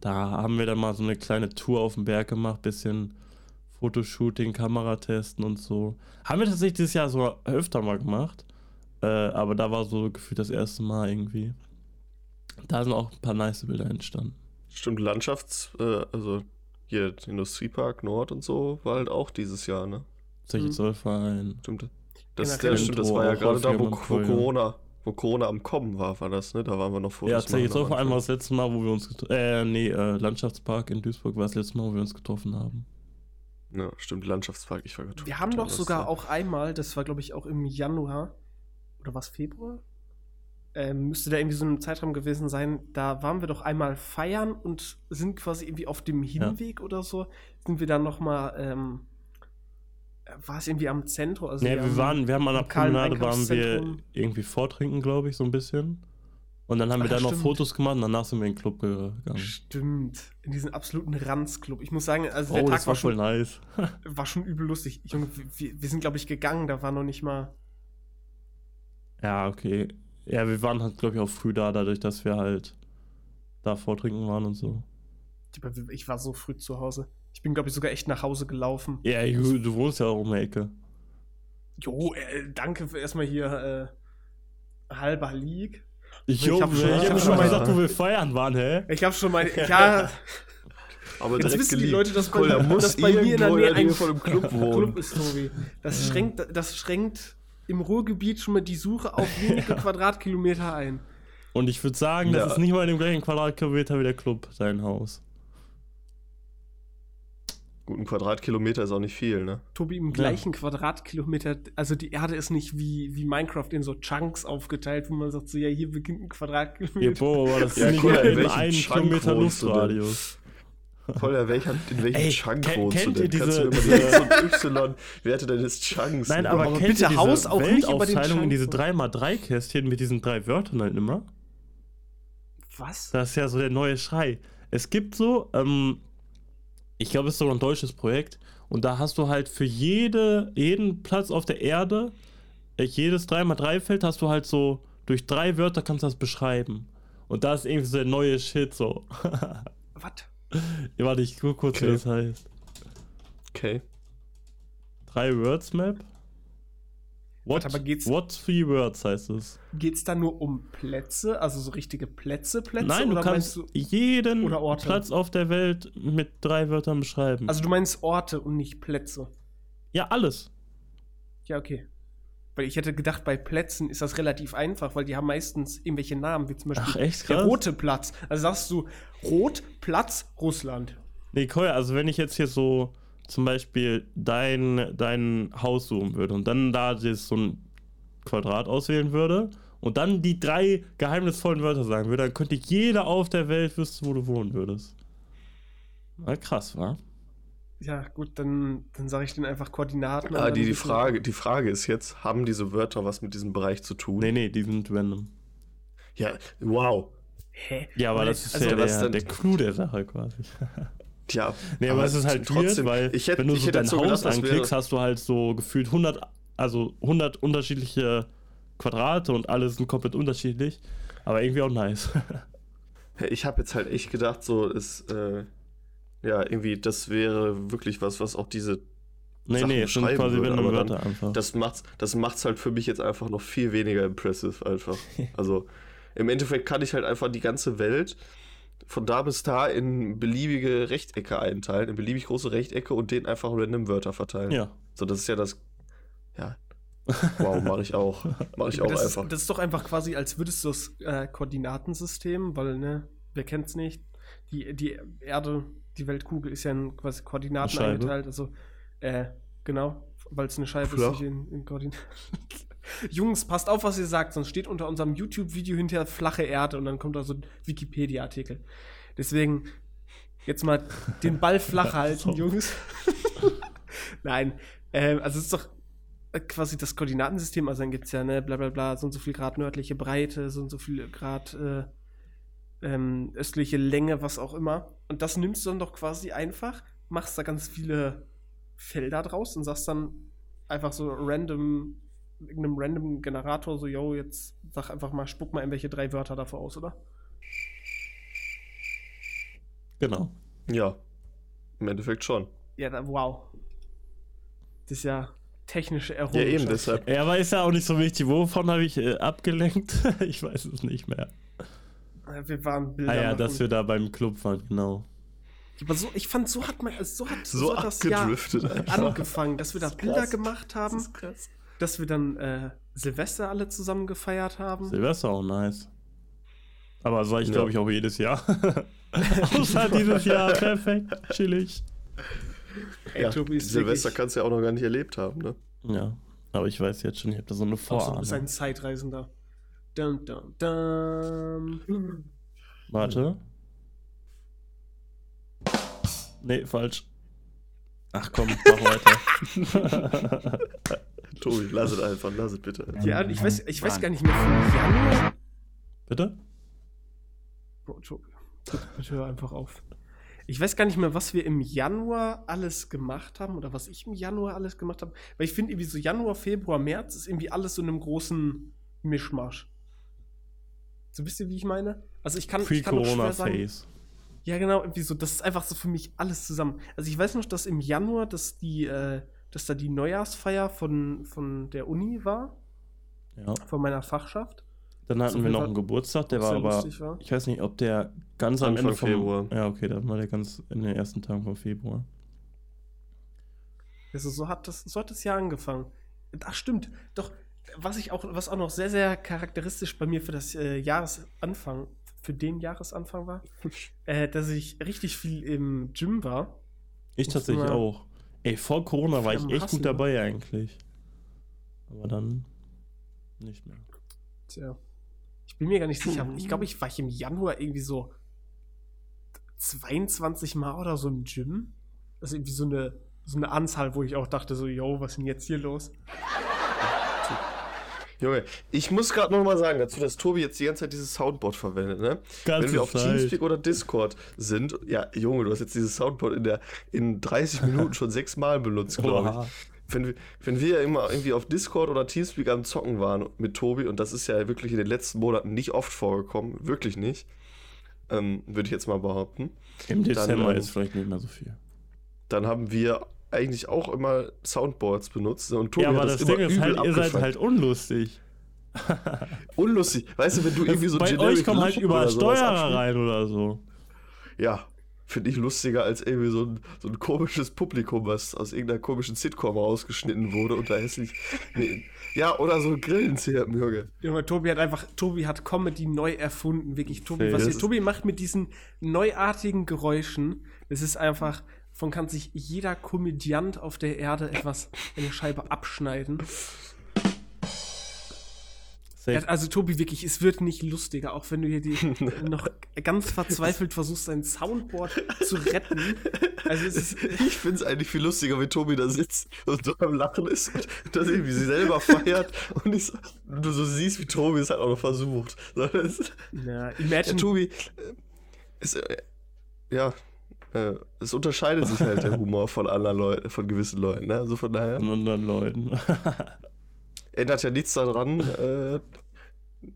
Da haben wir dann mal so eine kleine Tour auf dem Berg gemacht, bisschen Fotoshooting, Kameratesten und so. Haben wir tatsächlich dieses Jahr so öfter mal gemacht. Äh, aber da war so gefühlt das erste Mal irgendwie. Da sind auch ein paar nice Bilder entstanden. Stimmt, Landschafts-, äh, also hier Industriepark Nord und so war halt auch dieses Jahr, ne? Zeche Mhm. Zollverein. Stimmt. Das, ja, stimmt, das war ja gerade da, wo, wo. Corona, wo Corona am Kommen war, war das, ne? Da waren wir noch Fotos Ja, Zollverein war Anfang. das letzte Mal, wo wir uns getroffen Äh, nee, äh, Landschaftspark in Duisburg war das letzte Mal, wo wir uns getroffen haben. Ja, stimmt, Landschaftspark, ich war gerade Wir haben doch sogar da. auch einmal, das war glaube ich auch im Januar oder was Februar? Ähm, müsste da irgendwie so ein Zeitraum gewesen sein. Da waren wir doch einmal feiern und sind quasi irgendwie auf dem Hinweg oder so. Sind wir dann noch mal, ähm, war es irgendwie am Zentrum? Also nee, wir, haben waren, wir haben an der Promenade waren wir irgendwie vortrinken, glaube ich, so ein bisschen. Und dann haben wir Ach, da noch. Fotos gemacht und danach sind wir in den Club gegangen. Stimmt, in diesen absoluten Ranzclub. Ich muss sagen, also der Oh, Tag das war war schon, nice. war schon übel lustig. Junge, wir, wir sind, glaube ich, gegangen, da war noch nicht mal. Ja, okay. Ja, wir waren halt, glaube ich, auch früh da, dadurch, dass wir halt da vortrinken waren und so. Ich war so früh zu Hause. Ich bin, glaube ich, sogar echt nach Hause gelaufen. Ja, du, du wohnst ja auch um die Ecke. Jo, äh, danke für erstmal hier äh, halber League. Ich, Ich hab hab schon, ich ich hab schon mal gesagt, wo wir feiern waren, hä? Ich habe schon mal. Ja, Aber jetzt wissen die. Leute, dass bei, Cool, dass bei mir in der Nähe ein Club wohnen. Club ist, Tobi. Das schränkt, das schränkt im Ruhrgebiet schon mal die Suche auf wenige Quadratkilometer ein. Und ich würde sagen, das Ja. ist nicht mal in dem gleichen Quadratkilometer wie der Club, sein Haus. Gut, ein Quadratkilometer ist auch nicht viel, ne? Tobi, im gleichen Quadratkilometer, also die Erde ist nicht wie, wie Minecraft in so Chunks aufgeteilt, wo man sagt so, ja, hier beginnt ein Quadratkilometer. Ja, boah, aber das Ja, ist nicht cool, in in einem Chunk Kilometer? Luftradius. Voll, ja, welcher, in welchem Ey, Chunk ke- wohnst kennt du ihr denn? Kannst du diese- immer die X und Y-Werte deines Chunks Nein, aber, aber kennt bitte ihr diese Haus auch nicht über den in Chunk diese so. 3x3-Kästchen mit diesen drei Wörtern halt immer? Was? Das ist ja so der neue Schrei. Es gibt so, ähm, ich glaube, es ist sogar ein deutsches Projekt. Und da hast du halt für jede, jeden Platz auf der Erde, äh, jedes 3x3-Feld hast du halt so, durch drei Wörter kannst du das beschreiben. Und da ist irgendwie so der neue Shit so. Was? Ja, warte, ich guck kurz, wie Okay. das heißt. Okay. Drei Words Map? What, Warte, aber geht's- what three words heißt es? Geht's da nur um Plätze, also so richtige Plätze, Plätze? Nein, du kannst meinst jeden? Platz auf der Welt mit drei Wörtern beschreiben. Also du meinst Orte und nicht Plätze. ja, alles. Ja, okay. Weil ich hätte gedacht, bei Plätzen ist das relativ einfach, weil die haben meistens irgendwelche Namen, wie zum Beispiel Ach, echt der rote Platz. Also sagst du Rot, Platz, Russland. Nee, Koya, also wenn ich jetzt hier so zum Beispiel dein, dein Haus suchen würde und dann da so ein Quadrat auswählen würde und dann die drei geheimnisvollen Wörter sagen würde, dann könnte jeder auf der Welt wissen, wo du wohnen würdest. Na, krass, wa? Ja, gut, dann, dann sage ich denen einfach Koordinaten. und Ah, die, die, Frage, die Frage ist jetzt, haben diese Wörter was mit diesem Bereich zu tun? Nee, nee, die sind random. Ja, wow. Hä? Ja, aber das ist also ja der, der Clou der Sache quasi. Tja. Nee, aber, es ist halt trotzdem, weird, weil ich hätte, wenn du ich so hätte dein so Haus gedacht, anklickst, hast du halt so gefühlt 100, also 100 unterschiedliche Quadrate und alle sind komplett unterschiedlich, aber irgendwie auch nice. ich habe jetzt halt echt gedacht, so ist, äh, ja, irgendwie, das wäre wirklich was, was auch diese, nee, Sachen nee, beschreiben quasi würde, random aber dann- Wörter einfach. das macht's, das macht's halt für mich jetzt einfach noch viel weniger impressive, einfach. Also, im Endeffekt kann ich halt einfach die ganze Welt von da bis da in beliebige Rechtecke einteilen, in beliebig große Rechtecke und denen einfach random Wörter verteilen. ja. So, das ist ja das, ja, wow, mache ich auch. Mache ich auch das, einfach. Ist, das ist doch einfach quasi, als würdest du das äh, Koordinatensystem, weil, ne, wer kennt's nicht? Die, die Erde, die Weltkugel ist ja in quasi Koordinaten eingeteilt. Also, äh, genau, weil es eine Scheibe Flach. ist, nicht in, in Koordinaten. Jungs, passt auf, was ihr sagt, sonst steht unter unserem YouTube-Video hinterher flache Erde und dann kommt da so ein Wikipedia-Artikel. Deswegen jetzt mal den Ball flach halten. Jungs. Nein, ähm, also es ist doch äh, quasi das Koordinatensystem, also dann gibt es ja, ne, bla bla bla, so und so viel Grad nördliche Breite, so und so viel Grad äh, ähm, östliche Länge, was auch immer. Und das nimmst du dann doch quasi einfach, machst da ganz viele Felder draus und sagst dann einfach so random, irgendeinem random Generator so, yo, jetzt sag einfach mal, spuck mal irgendwelche drei Wörter davor aus, oder? Genau. Ja, im Endeffekt schon. Ja, da, wow. Das ist ja technische Ja, Errungenschaft. eben, deshalb. Ja, aber ist ja auch nicht so wichtig. Wovon habe ich äh, abgelenkt? ich weiß es nicht mehr. Äh, Wir waren Bilder Ah ja, machen. dass wir da beim Club waren, genau. Aber so, ich fand, so hat man, so hat, So hat das Jahr abgedriftet einfach. angefangen, dass wir da Das ist Bilder krass. gemacht haben, krass. dass wir dann äh, Silvester alle zusammen gefeiert haben. Silvester auch nice. Aber sag ich, Ja. glaube ich, auch jedes Jahr. Außer dieses Jahr. Perfekt. Chillig. Ey, Ja, Tobi ist Silvester wirklich- kannst du ja auch noch gar nicht erlebt haben, ne? Ja. Aber ich weiß jetzt schon, ich habe da so eine so, du bist Vorahnung. ein Zeitreisender. Dum, dum, dum. Warte. Nee, falsch. Ach komm, mach weiter. Tobi, lass es einfach, lass es bitte. Ja, ich weiß, ich weiß gar nicht mehr von Januar. Bitte? Bro, Tobi, bitte hör einfach auf. Ich weiß gar nicht mehr, was wir im Januar alles gemacht haben oder was ich im Januar alles gemacht habe. Weil ich finde irgendwie so Januar, Februar, März ist irgendwie alles so in einem großen Mischmasch. So wisst ihr, wie ich meine? Also ich kann, ich kann auch schwer sagen, Pre-Corona-Phase. Ja, genau, irgendwie so. Das ist einfach so für mich alles zusammen. Also ich weiß noch, dass im Januar, dass die, äh, dass da die Neujahrsfeier von, von der Uni war, Ja. von meiner Fachschaft. Dann hatten jeden wir noch einen Geburtstag, der war aber. war. Ich weiß nicht, ob der ganz am Ende vom Februar. Ja, okay, dann war der ganz in den ersten Tagen von Februar. Also so hat das, so hat das Jahr angefangen. Ach stimmt. Doch, was ich auch, was auch noch sehr, sehr charakteristisch bei mir für das äh, Jahresanfang, für den Jahresanfang war, äh, dass ich richtig viel im Gym war. Ich tatsächlich mal auch. Ey, vor Corona war ich echt hassen, gut ne? dabei eigentlich. Aber dann nicht mehr. Tja. Ich bin mir gar nicht sicher. Ich glaube, ich war ich im Januar irgendwie so 22 Mal oder so im Gym. Ist irgendwie so eine, so eine Anzahl, wo ich auch dachte, so, yo, was ist denn jetzt hier los? Junge, ich muss gerade noch mal sagen dazu, dass Tobi jetzt die ganze Zeit dieses Soundboard verwendet, ne? Ganze Wenn wir auf Zeit. Teamspeak oder Discord sind, ja, Junge, du hast jetzt dieses Soundboard in, der, in 30 Minuten schon sechsmal benutzt, glaube ich. Wenn wir, wenn wir immer irgendwie auf Discord oder Teamspeak am Zocken waren mit Tobi, und das ist ja wirklich in den letzten Monaten nicht oft vorgekommen, wirklich nicht, ähm, würde ich jetzt mal behaupten, Im Dezember ähm, ist vielleicht nicht mehr so viel. dann haben wir eigentlich auch immer Soundboards benutzt. Und Tobi Ja, aber hat das das, Ding immer ist übel halt, ihr seid halt unlustig. unlustig. Weißt du, wenn du irgendwie so Bei generic euch kommen halt sowas Steuerer rein oder so. Ja, finde ich lustiger als irgendwie so ein, so ein komisches Publikum, was aus irgendeiner komischen Sitcom rausgeschnitten wurde und da hässlich. Nee. Ja, oder so Grillenzirpen, Junge. Junge, Tobi hat einfach, Tobi hat Comedy neu erfunden, wirklich. Tobi, was Das hier, Tobi macht mit diesen neuartigen Geräuschen, das ist einfach, von kann sich jeder Komödiant auf der Erde etwas, eine Scheibe abschneiden. Ja, also Tobi, wirklich, es wird nicht lustiger, auch wenn du hier die noch ganz verzweifelt versuchst, dein Soundboard zu retten. Also ist, Ich finde es eigentlich viel lustiger, wenn Tobi da sitzt und so am Lachen ist und das irgendwie sie selber feiert und ich so, du so siehst, wie Tobi es halt auch noch versucht. So, das, ja, ja, imagine, Tobi, äh, ist, äh, ja, äh, es unterscheidet sich halt der Humor von anderen Leuten, von gewissen Leuten, ne? Also von daher. Von anderen Leuten. ändert ja nichts daran, äh,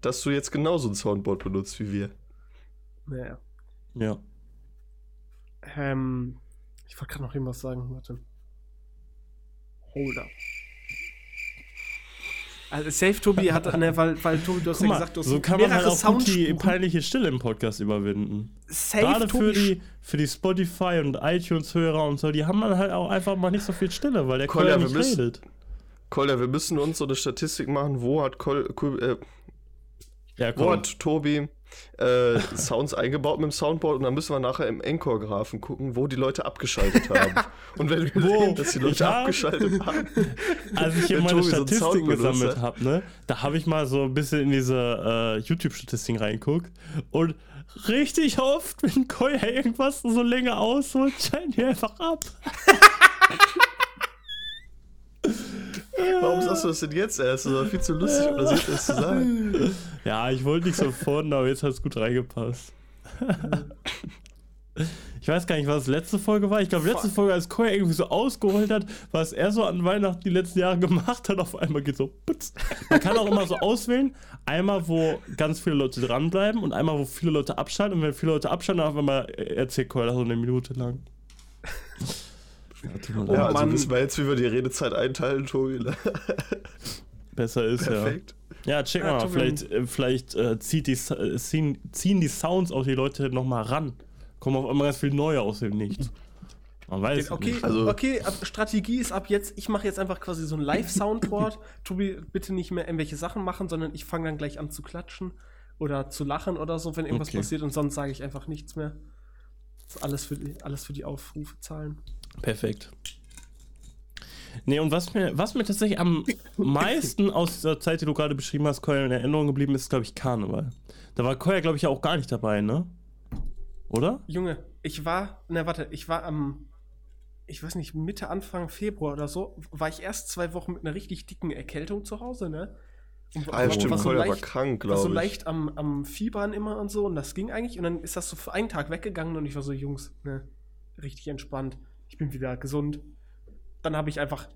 dass du jetzt genauso ein Soundboard benutzt wie wir. naja. ja. Ähm, ich wollte gerade noch irgendwas sagen, warte. Hold up. Also Safe Tobi hat, ne, weil, weil Tobi, du hast Guck ja mal, gesagt, du hast so kann man halt mehrere auch die peinliche Stille im Podcast überwinden. Safe Gerade für Tobi die, für die Spotify und iTunes-Hörer und so, die haben dann halt auch einfach mal nicht so viel Stille, weil der Kolja, nicht müssen- redet. Kolja, wir müssen uns so eine Statistik machen, wo hat, Kol, Kol, äh, Ja, wo komm. hat Tobi äh, Sounds eingebaut mit dem Soundboard und dann müssen wir nachher im Encore-Graphen gucken, wo die Leute abgeschaltet haben. Und wenn wir Wo? sehen, dass die Leute hab- abgeschaltet haben, Als ich hier meine Tobi so Statistiken benutzt gesammelt habe, ne, da habe ich mal so ein bisschen in diese äh, YouTube-Statistiken reingeguckt und richtig oft, wenn Koya irgendwas so länger ausholt, schalten die einfach ab. Warum sagst du das denn jetzt erst? Das war viel zu lustig, um das jetzt erst zu sagen. Ja, ich wollte nicht so vorne, aber jetzt hat es gut reingepasst. Ich weiß gar nicht, was letzte Folge war. Ich glaube, letzte Folge, als Koya irgendwie so ausgeholt hat, was er so an Weihnachten die letzten Jahre gemacht hat, auf einmal geht so putz. Man kann auch immer so auswählen, einmal, wo ganz viele Leute dranbleiben und einmal, wo viele Leute abschalten. Und wenn viele Leute abschalten, dann auf einmal erzählt Koya das so eine Minute lang. Ja, Oh. Ja, also Mann. wissen wir jetzt, wie wir die Redezeit einteilen, Tobi. ne? Besser ist ja. Perfekt. Ja, check Ja, mal, Tobi. vielleicht, äh, vielleicht äh, zieht die, äh, ziehen, ziehen die Sounds auch die Leute nochmal ran. Kommen auf einmal ganz viel neue aus dem Nichts. Man weiß es Okay, nicht. Also- okay, ab, Strategie ist ab jetzt, ich mache jetzt einfach quasi so ein Live-Soundboard. Tobi, bitte nicht mehr irgendwelche Sachen machen, sondern ich fange dann gleich an zu klatschen oder zu lachen oder so, wenn irgendwas Okay. passiert und sonst sage ich einfach nichts mehr. Das ist alles für die, alles für die Aufrufe zahlen. Perfekt. Nee, und was mir, was mir tatsächlich am meisten aus dieser Zeit, die du gerade beschrieben hast, Koya in Erinnerung geblieben ist, glaube ich, Karneval. Da war Koya, glaube ich, auch gar nicht dabei, ne? Oder? Junge, ich war, na warte, ich war am, ich weiß nicht, Mitte, Anfang Februar oder so, war ich erst zwei Wochen mit einer richtig dicken Erkältung zu Hause, ne? Und Ah, ja, stimmt, war so war leicht- krank, war so glaube ich. leicht am, am Fiebern immer und so und das ging eigentlich und dann ist das so für einen Tag weggegangen und ich war so, Jungs, ne, richtig entspannt. Ich bin wieder gesund. Dann habe ich einfach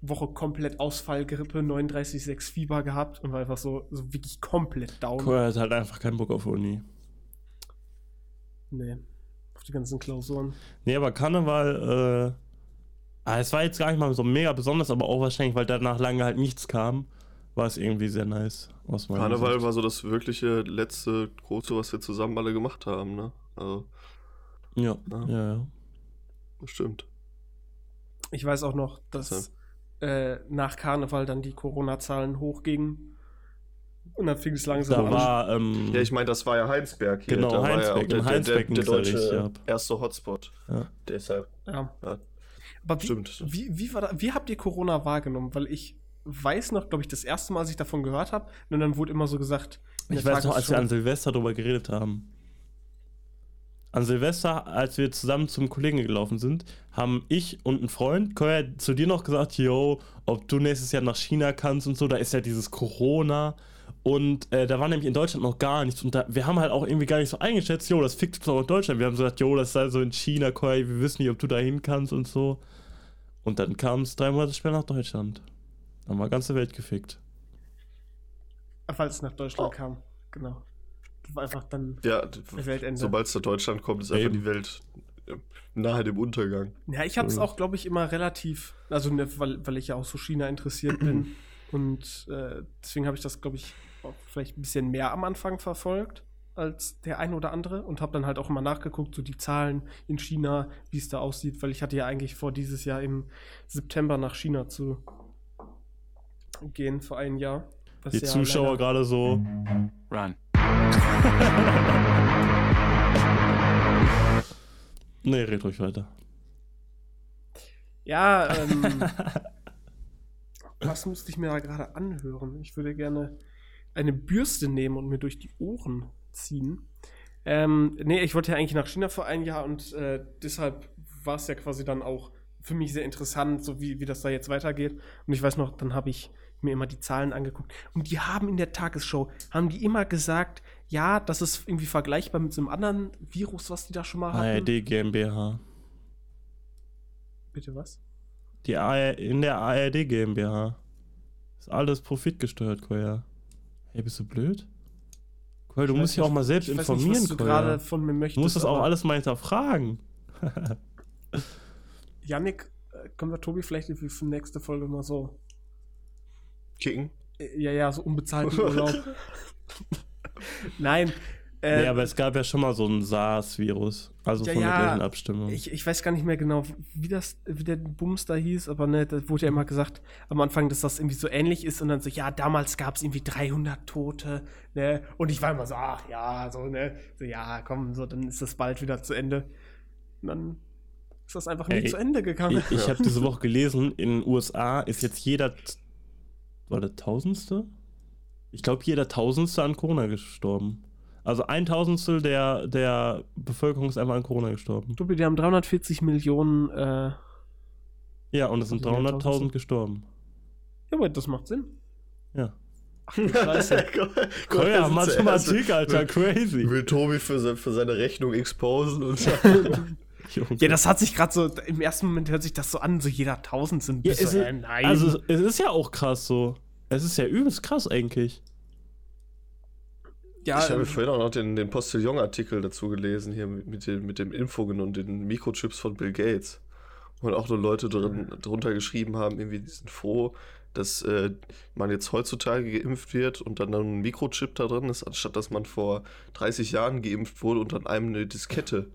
Woche komplett Ausfall, Grippe, 39,6 Fieber gehabt und war einfach so, so wirklich komplett down. Koya hat halt einfach keinen Bock auf Uni. Nee, auf die ganzen Klausuren. Nee, aber Karneval, äh, ah, es war jetzt gar nicht mal so mega besonders, aber auch wahrscheinlich, weil danach lange halt nichts kam, war es irgendwie sehr nice. Aus meiner Karneval Sicht. war so das wirkliche letzte große, was wir zusammen alle gemacht haben, ne? Also, Ja, Ja. ja, ja. Das stimmt. Ich weiß auch noch, dass äh, nach Karneval dann die Corona-Zahlen hochgingen. Und dann fing es langsam Da an. war, ähm, Ja, ich meine, das war ja Heinsberg hier. Genau, da war ja Heinsberg. auch In der, der, der, Heinsberg der ja deutsche erste Hotspot. Ja. Deshalb. ja. Ja. Aber wie, Stimmt. Wie, wie, war da, wie habt ihr Corona wahrgenommen? Weil ich weiß noch, glaube ich, das erste Mal, als ich davon gehört habe, und dann wurde immer so gesagt. Ich weiß noch, als wir an Silvester darüber geredet haben. An Silvester, als wir zusammen zum Kollegen gelaufen sind, haben ich und ein Freund, Koya, zu dir noch gesagt, yo, ob du nächstes Jahr nach China kannst und so, da ist ja dieses Corona. Und äh, da war nämlich in Deutschland noch gar nichts. Und da, wir haben halt auch irgendwie gar nicht so eingeschätzt, jo, das fickt uns auch in Deutschland. Wir haben so gesagt, jo, das sei so in China, Koya, wir wissen nicht, ob du da hin kannst und so. Und dann kam es drei Monate später nach Deutschland. Dann war ganze Welt gefickt. Weil es nach Oh. Deutschland kam. Genau. Einfach dann Ja, Weltende. sobald es nach Deutschland kommt, ist einfach Eben. die Welt ja, nahe dem Untergang. Ja, ich habe es Mhm. auch, glaube ich, immer relativ, also ne, weil, weil ich ja auch so China interessiert bin. Und äh, deswegen habe ich das, glaube ich, auch vielleicht ein bisschen mehr am Anfang verfolgt als der ein oder andere und habe dann halt auch immer nachgeguckt, so die Zahlen in China, wie es da aussieht, weil ich hatte ja eigentlich vor, dieses Jahr im September nach China zu gehen, vor einem Jahr. Die Zuschauer gerade so. Run. Nee, red ruhig weiter. Ja, ähm, was musste ich mir da gerade anhören? Ich würde gerne eine Bürste nehmen und mir durch die Ohren ziehen. Ähm, nee, ich wollte ja eigentlich nach China vor ein Jahr und äh, deshalb war es ja quasi dann auch für mich sehr interessant, so wie, wie das da jetzt weitergeht. Und ich weiß noch, dann habe ich mir immer die Zahlen angeguckt. Und die haben in der Tagesshow, haben die immer gesagt, ja, das ist irgendwie vergleichbar mit so einem anderen Virus, was die da schon mal hatten. ARD GmbH. Bitte was? Die AR in der ARD GmbH. Ist alles profitgesteuert, Koya. Hey, bist du blöd? Koya, du Ich musst dich auch mal selbst informieren, nicht, was du gerade von mir möchtest. Du musst das auch alles mal hinterfragen. Yannick, äh, können wir Tobi vielleicht für nächste Folge mal so. Kicken? äh, Ja, ja, so unbezahlten Urlaub. Nein. Äh, nee, aber es gab ja schon mal so ein SARS-Virus. Also Ja, von der ja, gleichen Abstimmung. ich, ich weiß gar nicht mehr genau, wie das, wie der Bums da hieß, aber ne, da wurde ja immer gesagt am Anfang, dass das irgendwie so ähnlich ist und dann so, ja, damals gab es irgendwie 300 Tote, ne, und ich war immer so, ach ja, so, ne, so, ja, komm, so, dann ist das bald wieder zu Ende. Und dann ist das einfach nie Ey, zu Ende gegangen. Ich, ich habe diese Woche gelesen, in den USA ist jetzt jeder, war der Tausendste? Ich glaube, jeder Tausendste an Corona gestorben. Also ein Tausendstel der, der Bevölkerung ist einfach an Corona gestorben. Tobi, die haben 340 Millionen, äh, ja, Ja, und es sind Also jeder 300.000 Tausendste. gestorben. aber das macht Sinn. Ja. Scheiße. Oh ja, Mathematik. Mathematik, Alter, crazy. Will Tobi für, für seine Rechnung exposen und Junge. Ja, das hat sich gerade so, im ersten Moment hört sich das so an, so jeder Tausend sind Ja, bis es ist- äh, nein. Also, es ist ja auch krass so. Es ist ja übelst krass eigentlich. ja, ich habe ähm, vorhin auch noch den, den Postillon-Artikel dazu gelesen, hier mit, mit, den, mit dem Impfungen und den Mikrochips von Bill Gates. Und auch nur Leute drin, drunter geschrieben haben, irgendwie, die sind froh, dass äh, man jetzt heutzutage geimpft wird und dann ein Mikrochip da drin ist, anstatt dass man vor 30 Jahren geimpft wurde und dann einem eine Diskette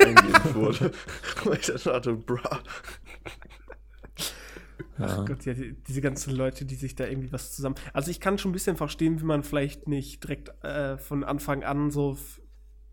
eingeimpft wurde. Und ich dann dachte, bra. Ja. Gott, ja, die, diese ganzen Leute, die sich da irgendwie was zusammen. Also ich kann schon ein bisschen verstehen, wie man vielleicht nicht direkt äh, von Anfang an so,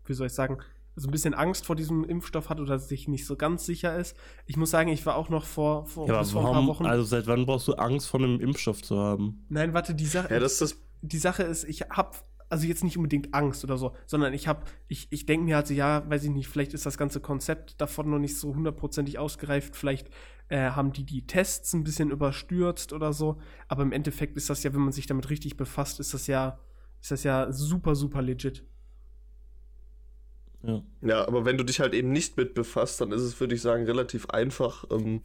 wie soll ich sagen, so ein bisschen Angst vor diesem Impfstoff hat oder sich nicht so ganz sicher ist. Ich muss sagen, ich war auch noch vor, vor, Ja, bis aber vor ein paar warum, Wochen. also seit wann brauchst du Angst vor einem Impfstoff zu haben? Nein, warte, die Sache. Ja, das ist das. die Sache ist, ich habe also jetzt nicht unbedingt Angst oder so, sondern ich habe, ich, ich denke mir also, ja, weiß ich nicht, vielleicht ist das ganze Konzept davon noch nicht so hundertprozentig ausgereift, vielleicht äh, haben die die Tests ein bisschen überstürzt oder so, aber im Endeffekt ist das ja, wenn man sich damit richtig befasst, ist das ja, ist das ja super, super legit. Ja. Ja, aber wenn du dich halt eben nicht mit befasst, dann ist es, würde ich sagen, relativ einfach. Ähm,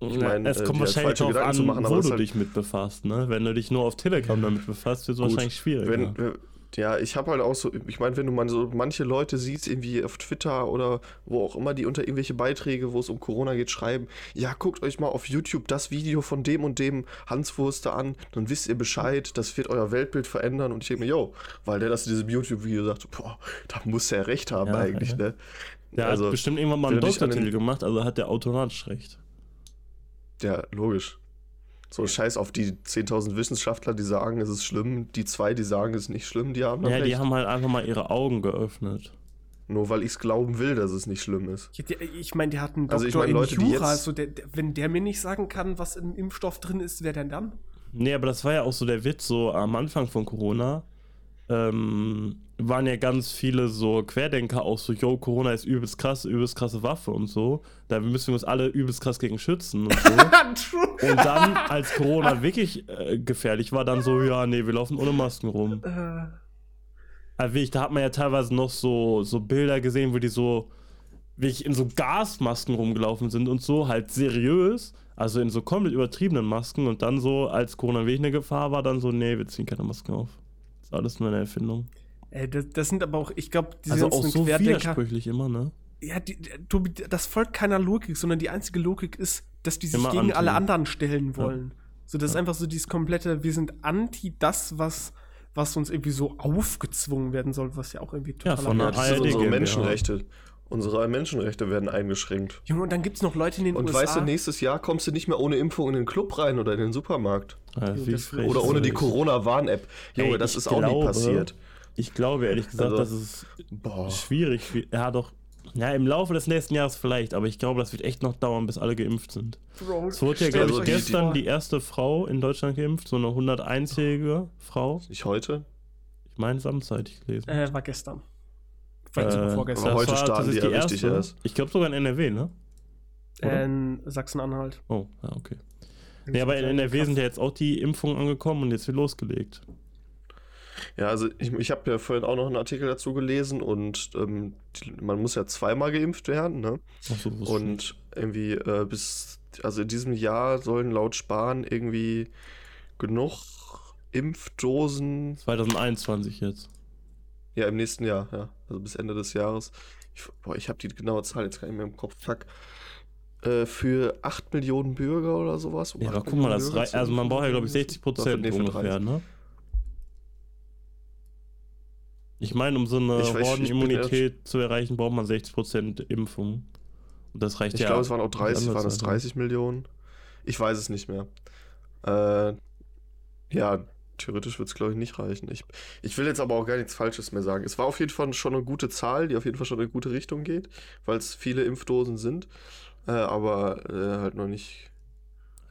Ich Ja, mein, es äh, kommt wahrscheinlich darauf an, machen, wo du halt- dich mit befasst, ne? Wenn du dich nur auf Telegram damit befasst, wird es wahrscheinlich schwieriger. Wenn, äh, ja, ich habe halt auch so, ich meine, wenn du mal so manche Leute siehst, irgendwie auf Twitter oder wo auch immer, die unter irgendwelche Beiträge, wo es um Corona geht, schreiben, ja, guckt euch mal auf YouTube das Video von dem und dem Hanswurster an, dann wisst ihr Bescheid, das wird euer Weltbild verändern und ich denke mir, yo, weil der das in diesem YouTube-Video sagt, boah, da muss er recht haben Ja, eigentlich, ja. ne? der also, hat bestimmt irgendwann mal einen Doktortitel gemacht, also hat der automatisch recht. Ja, logisch. So scheiß auf die 10.000 Wissenschaftler, die sagen, es ist schlimm, die zwei, die sagen, es ist nicht schlimm, die haben Ja, die recht. haben halt einfach mal ihre Augen geöffnet. Nur weil ich es glauben will, dass es nicht schlimm ist. Ja, der, ich meine, der hat einen Also Doktor ich meine, Leute, in die Jura. jetzt- Also der, der, wenn der mir nicht sagen kann, was im Impfstoff drin ist, wer denn dann? Nee, aber das war ja auch so der Witz, so am Anfang von Corona ähm, waren ja ganz viele so Querdenker auch so, yo, Corona ist übelst krass, übelst krasse Waffe und so. Da müssen wir uns alle übelst krass gegen schützen und so. True. und dann, als Corona wirklich äh, gefährlich war, dann so, ja, nee, wir laufen ohne Masken rum. Äh, Also wirklich, da hat man ja teilweise noch so, so Bilder gesehen, wo die so wirklich in so Gasmasken rumgelaufen sind und so, halt seriös, also in so komplett übertriebenen Masken und dann so, als Corona wirklich eine Gefahr war, dann so, nee, wir ziehen keine Masken auf. Das ist alles nur eine Erfindung. Äh, das, das sind aber auch, ich glaube, diese also auch so widersprüchlich immer, ne? Ja, die, die- Tobi, das folgt keiner Logik, sondern die einzige Logik ist, dass die sich Immer gegen anti. alle anderen stellen wollen. So, das ist Ja. einfach so dieses komplette, wir sind anti das, was, was uns irgendwie so aufgezwungen werden soll, was ja auch irgendwie Ja, total von der Ja, das sind unsere GmbH. Menschenrechte. Unsere Menschenrechte werden eingeschränkt. Junge, und dann gibt es noch Leute in den Und USA. weißt du, nächstes Jahr kommst du nicht mehr ohne Impfung in den Club rein oder in den Supermarkt. Ja, frech Oder ist ohne die? Corona-Warn-App. Junge, Ey, das ist auch nie glaube- passiert. Ich glaube ehrlich gesagt, Also- dass es Boah. schwierig schwi- Ja, doch. Ja, im Laufe des nächsten Jahres vielleicht, aber ich glaube, das wird echt noch dauern, bis alle geimpft sind. Bro, Es wurde ja, glaube ich, Also die- gestern vor. die erste Frau in Deutschland geimpft, so eine 101-jährige Frau. Nicht heute? Ich meine, Samstag ich gelesen. Äh, war gestern. Vielleicht sogar Äh, vorgestern. aber heute starten tatsächlich die ja richtig erst. Ich glaube sogar in NRW, ne? oder? in Sachsen-Anhalt. Oh, ja, okay. Nee, aber in NRW sind ja jetzt auch die Impfungen angekommen und jetzt wird losgelegt. Ja, also ich, ich habe ja vorhin auch noch einen Artikel dazu gelesen und ähm, die, man muss ja zweimal geimpft werden, ne? Ach so, Und irgendwie äh, bis, also in diesem Jahr sollen laut Spahn irgendwie genug Impfdosen, 2021 jetzt. ja im nächsten Jahr, ja, also bis Ende des Jahres. Ich, boah, ich habe die genaue Zahl jetzt gar nicht mehr im Kopf, fuck. Äh, für 8 Millionen Bürger oder sowas. um Ja, aber 8 guck mal, das rei- also man braucht ja, glaube ich, 60 Prozent ungefähr, 30. ne? Ich meine, um so eine Ich ich Hordenimmunität zu erreichen, braucht man 60 Prozent Impfung. Und das reicht Ich ja. glaube, es waren auch die 30, andere waren Seite. 30 Millionen? Ich weiß es nicht mehr. Äh, ja, theoretisch wird es, glaube ich, nicht reichen. Ich, ich will jetzt aber auch gar nichts Falsches mehr sagen. Es war auf jeden Fall schon eine gute Zahl, die auf jeden Fall schon in eine gute Richtung geht, weil es viele Impfdosen sind, äh, aber äh, halt noch nicht.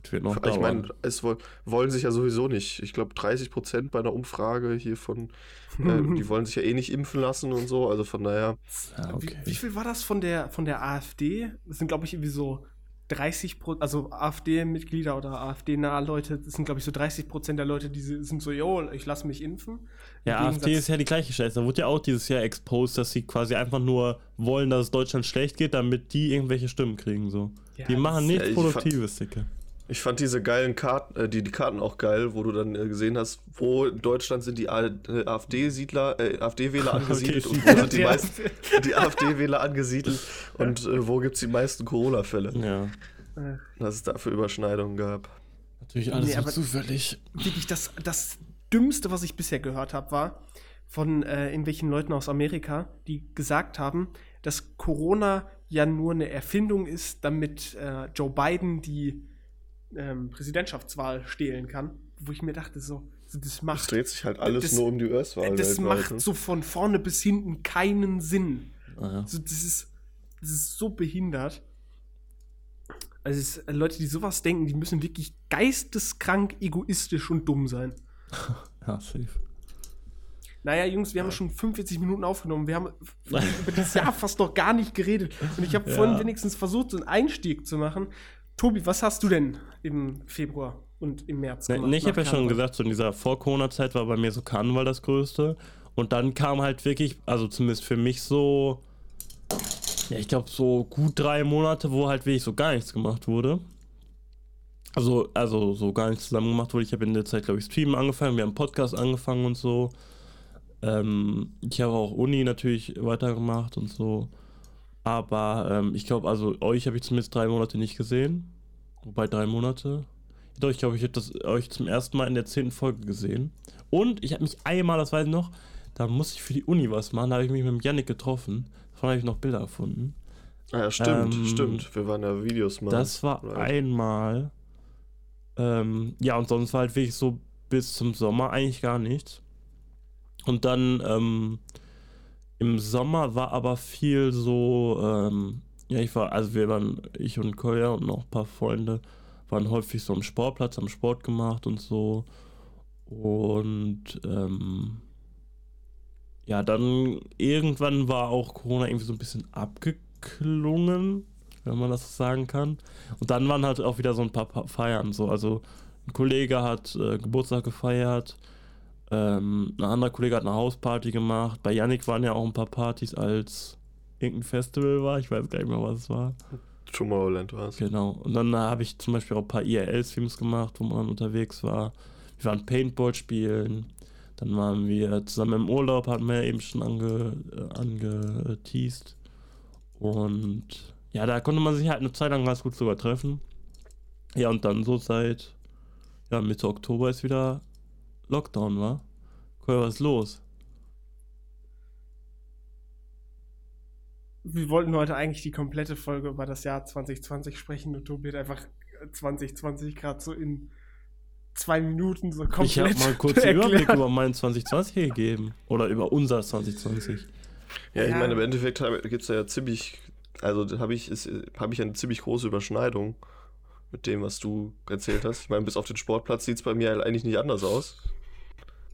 Das wird noch ich dauern. meine, es woll, wollen sich ja sowieso nicht. Ich glaube, 30 Prozent bei einer Umfrage hier von, äh, die wollen sich ja eh nicht impfen lassen und so, also von daher. ja, okay. wie, wie viel war das von der, von der AfD? Das sind, glaube ich, irgendwie so 30 Prozent, also AfD-Mitglieder oder AfD-nahe Leute, das sind, glaube ich, so 30 Prozent der Leute, die sind so, yo, ich lasse mich impfen. Im Ja, AfD ist ja die gleiche Scheiße. Da wurde ja auch dieses Jahr exposed, dass sie quasi einfach nur wollen, dass es Deutschland schlecht geht, damit die irgendwelche Stimmen kriegen. So. Ja, die machen nichts Ja, Produktives, Dicke. Ich fand diese geilen Karten, äh, die, die Karten auch geil, wo du dann äh, gesehen hast, wo in Deutschland sind die äh, AfD-Siedler, äh, AfD-Wähler angesiedelt Okay. und wo sind die meisten die AfD-Wähler angesiedelt und äh, wo gibt es die meisten Corona-Fälle. Ja. Äh, Dass es da für Überschneidungen gab. Natürlich alles Nee, zufällig. wirklich das, das Dümmste, was ich bisher gehört habe, war von äh, irgendwelchen Leuten aus Amerika, die gesagt haben, dass Corona ja nur eine Erfindung ist, damit äh, Joe Biden die ähm, Präsidentschaftswahl stehlen kann. Wo ich mir dachte, so, das Es macht, dreht sich halt alles das- nur um die US-Wahl. das weltweit, macht ne? so von vorne bis hinten keinen Sinn. Ah, So, das, ist, das ist so behindert. Also es, Leute, die sowas denken, die müssen wirklich geisteskrank, egoistisch und dumm sein. ja. ja, safe. Naja, Jungs, wir haben schon 45 Minuten aufgenommen. Wir haben über das Jahr fast noch gar nicht geredet. Und ich habe Ja. vorhin wenigstens versucht, so einen Einstieg zu machen. Tobi, was hast du denn im Februar und im März Ne, gemacht? ne, ich habe ja schon gesagt, so in dieser Vor-Corona-Zeit war bei mir so Karneval das Größte. Und dann kam halt wirklich, also zumindest für mich so, ja, ich glaube so gut drei Monate, wo halt wirklich so gar nichts gemacht wurde. Also, also so gar nichts zusammen gemacht wurde. Ich habe in der Zeit, glaube ich, Streamen angefangen, wir haben Podcast angefangen und so. Ähm, ich habe auch Uni natürlich weitergemacht und so. Aber ähm, ich glaube, also euch habe ich zumindest drei Monate nicht gesehen. Wobei drei Monate. Doch, ich glaube, ich habe das euch zum ersten Mal in der zehnten Folge gesehen. Und ich habe mich einmal, das weiß ich noch, da musste ich für die Uni was machen. Da habe ich mich mit dem Yannick getroffen. Davon habe ich noch Bilder gefunden. Ah, ja, stimmt, Ähm, stimmt. Wir waren ja Videos mal. Das war Right. einmal. Ähm, ja, und sonst war halt wirklich so bis zum Sommer eigentlich gar nichts. Und dann, ähm, Im Sommer war aber viel so, ähm, ja, ich war, also wir waren, ich und Koya und noch ein paar Freunde, waren häufig so am Sportplatz, haben Sport gemacht und so. Und ähm, ja, dann irgendwann war auch Corona irgendwie so ein bisschen abgeklungen, wenn man das so sagen kann. Und dann waren halt auch wieder so ein paar Feiern so. Also ein Kollege hat äh, Geburtstag gefeiert, ähm, ein anderer Kollege hat eine Hausparty gemacht. Bei Yannick waren ja auch ein paar Partys, als irgendein Festival war. Ich weiß gar nicht mehr, was es war. Tomorrowland war es. Genau. Und dann habe ich zum Beispiel auch ein paar IRL-Streams gemacht, wo man unterwegs war. Wir waren Paintball spielen. Dann waren wir zusammen im Urlaub, hatten wir ja eben schon ange, äh, angeteased. Und ja, da konnte man sich halt eine Zeit lang ganz gut sogar treffen. Ja, und dann so seit ja, Mitte Oktober ist wieder Lockdown, war. Cool, was ist los? Wir wollten heute eigentlich die komplette Folge über das Jahr 2020 sprechen und Tobi hat einfach 2020 gerade so in zwei Minuten so komplett Ich habe mal kurz einen Überblick über mein 2020 gegeben. Oder über unser 2020. Ja, ich ja. meine, im Endeffekt gibt es ja ziemlich, also habe ich, hab ich eine ziemlich große Überschneidung mit dem, was du erzählt hast. Ich meine, bis auf den Sportplatz sieht es bei mir halt eigentlich nicht anders aus.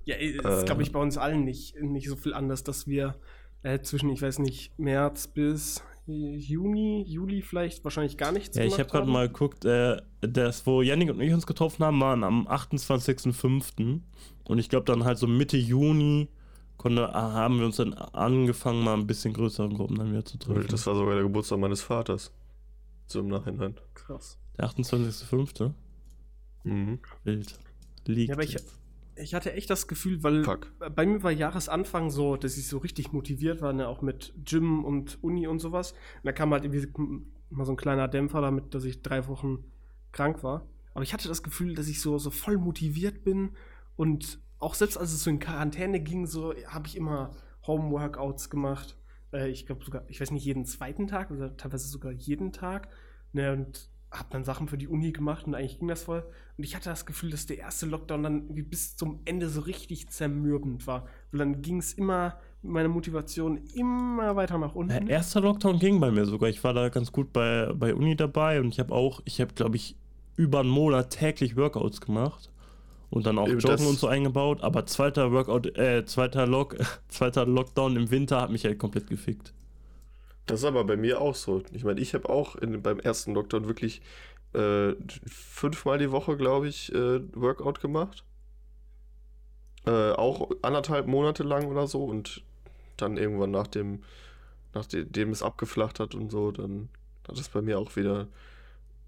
Ja, es ist, äh, glaube ich, bei uns allen nicht, nicht so viel anders, dass wir äh, zwischen, ich weiß nicht, März bis Juni, Juli vielleicht wahrscheinlich gar nichts Ja, ich habe gerade mal geguckt, äh, das, wo Yannick und ich uns getroffen haben, waren am 28.05. Und ich glaube dann halt so Mitte Juni konnte, haben wir uns dann angefangen, mal ein bisschen größeren Gruppen dann wieder zu treffen. Das war sogar der Geburtstag meines Vaters. So im Nachhinein. Krass. Der 28.05. Mhm. Wild. Liegt. Ja, aber ich, ich hatte echt das Gefühl, weil Fuck. bei mir war Jahresanfang so, dass ich so richtig motiviert war, ne, auch mit Gym und Uni und sowas. Und da kam halt irgendwie mal so ein kleiner Dämpfer damit, dass ich drei Wochen krank war. Aber ich hatte das Gefühl, dass ich so, so voll motiviert bin und auch selbst als es so in Quarantäne ging, so habe ich immer Home-Workouts gemacht. Äh, ich glaube sogar, ich weiß nicht, jeden zweiten Tag oder teilweise sogar jeden Tag. Ne, und habe dann Sachen für die Uni gemacht und eigentlich ging das voll. Und ich hatte das Gefühl, dass der erste Lockdown dann bis zum Ende so richtig zermürbend war. Und dann ging es immer, meine Motivation immer weiter nach unten. Der erste Lockdown ging bei mir sogar. Ich war da ganz gut bei, bei Uni dabei und ich habe auch, ich habe glaube ich über einen Monat täglich Workouts gemacht und dann auch Joggen und so eingebaut. Aber zweiter Workout, äh, zweiter Lock, zweiter Lockdown im Winter hat mich halt komplett gefickt. Das ist aber bei mir auch so. Ich meine, ich habe auch in, beim ersten Lockdown wirklich äh, fünfmal die Woche, glaube ich, äh, Workout gemacht. Äh, auch anderthalb Monate lang oder so und dann irgendwann nach dem, nachdem es abgeflacht hat und so, dann hat es bei mir auch wieder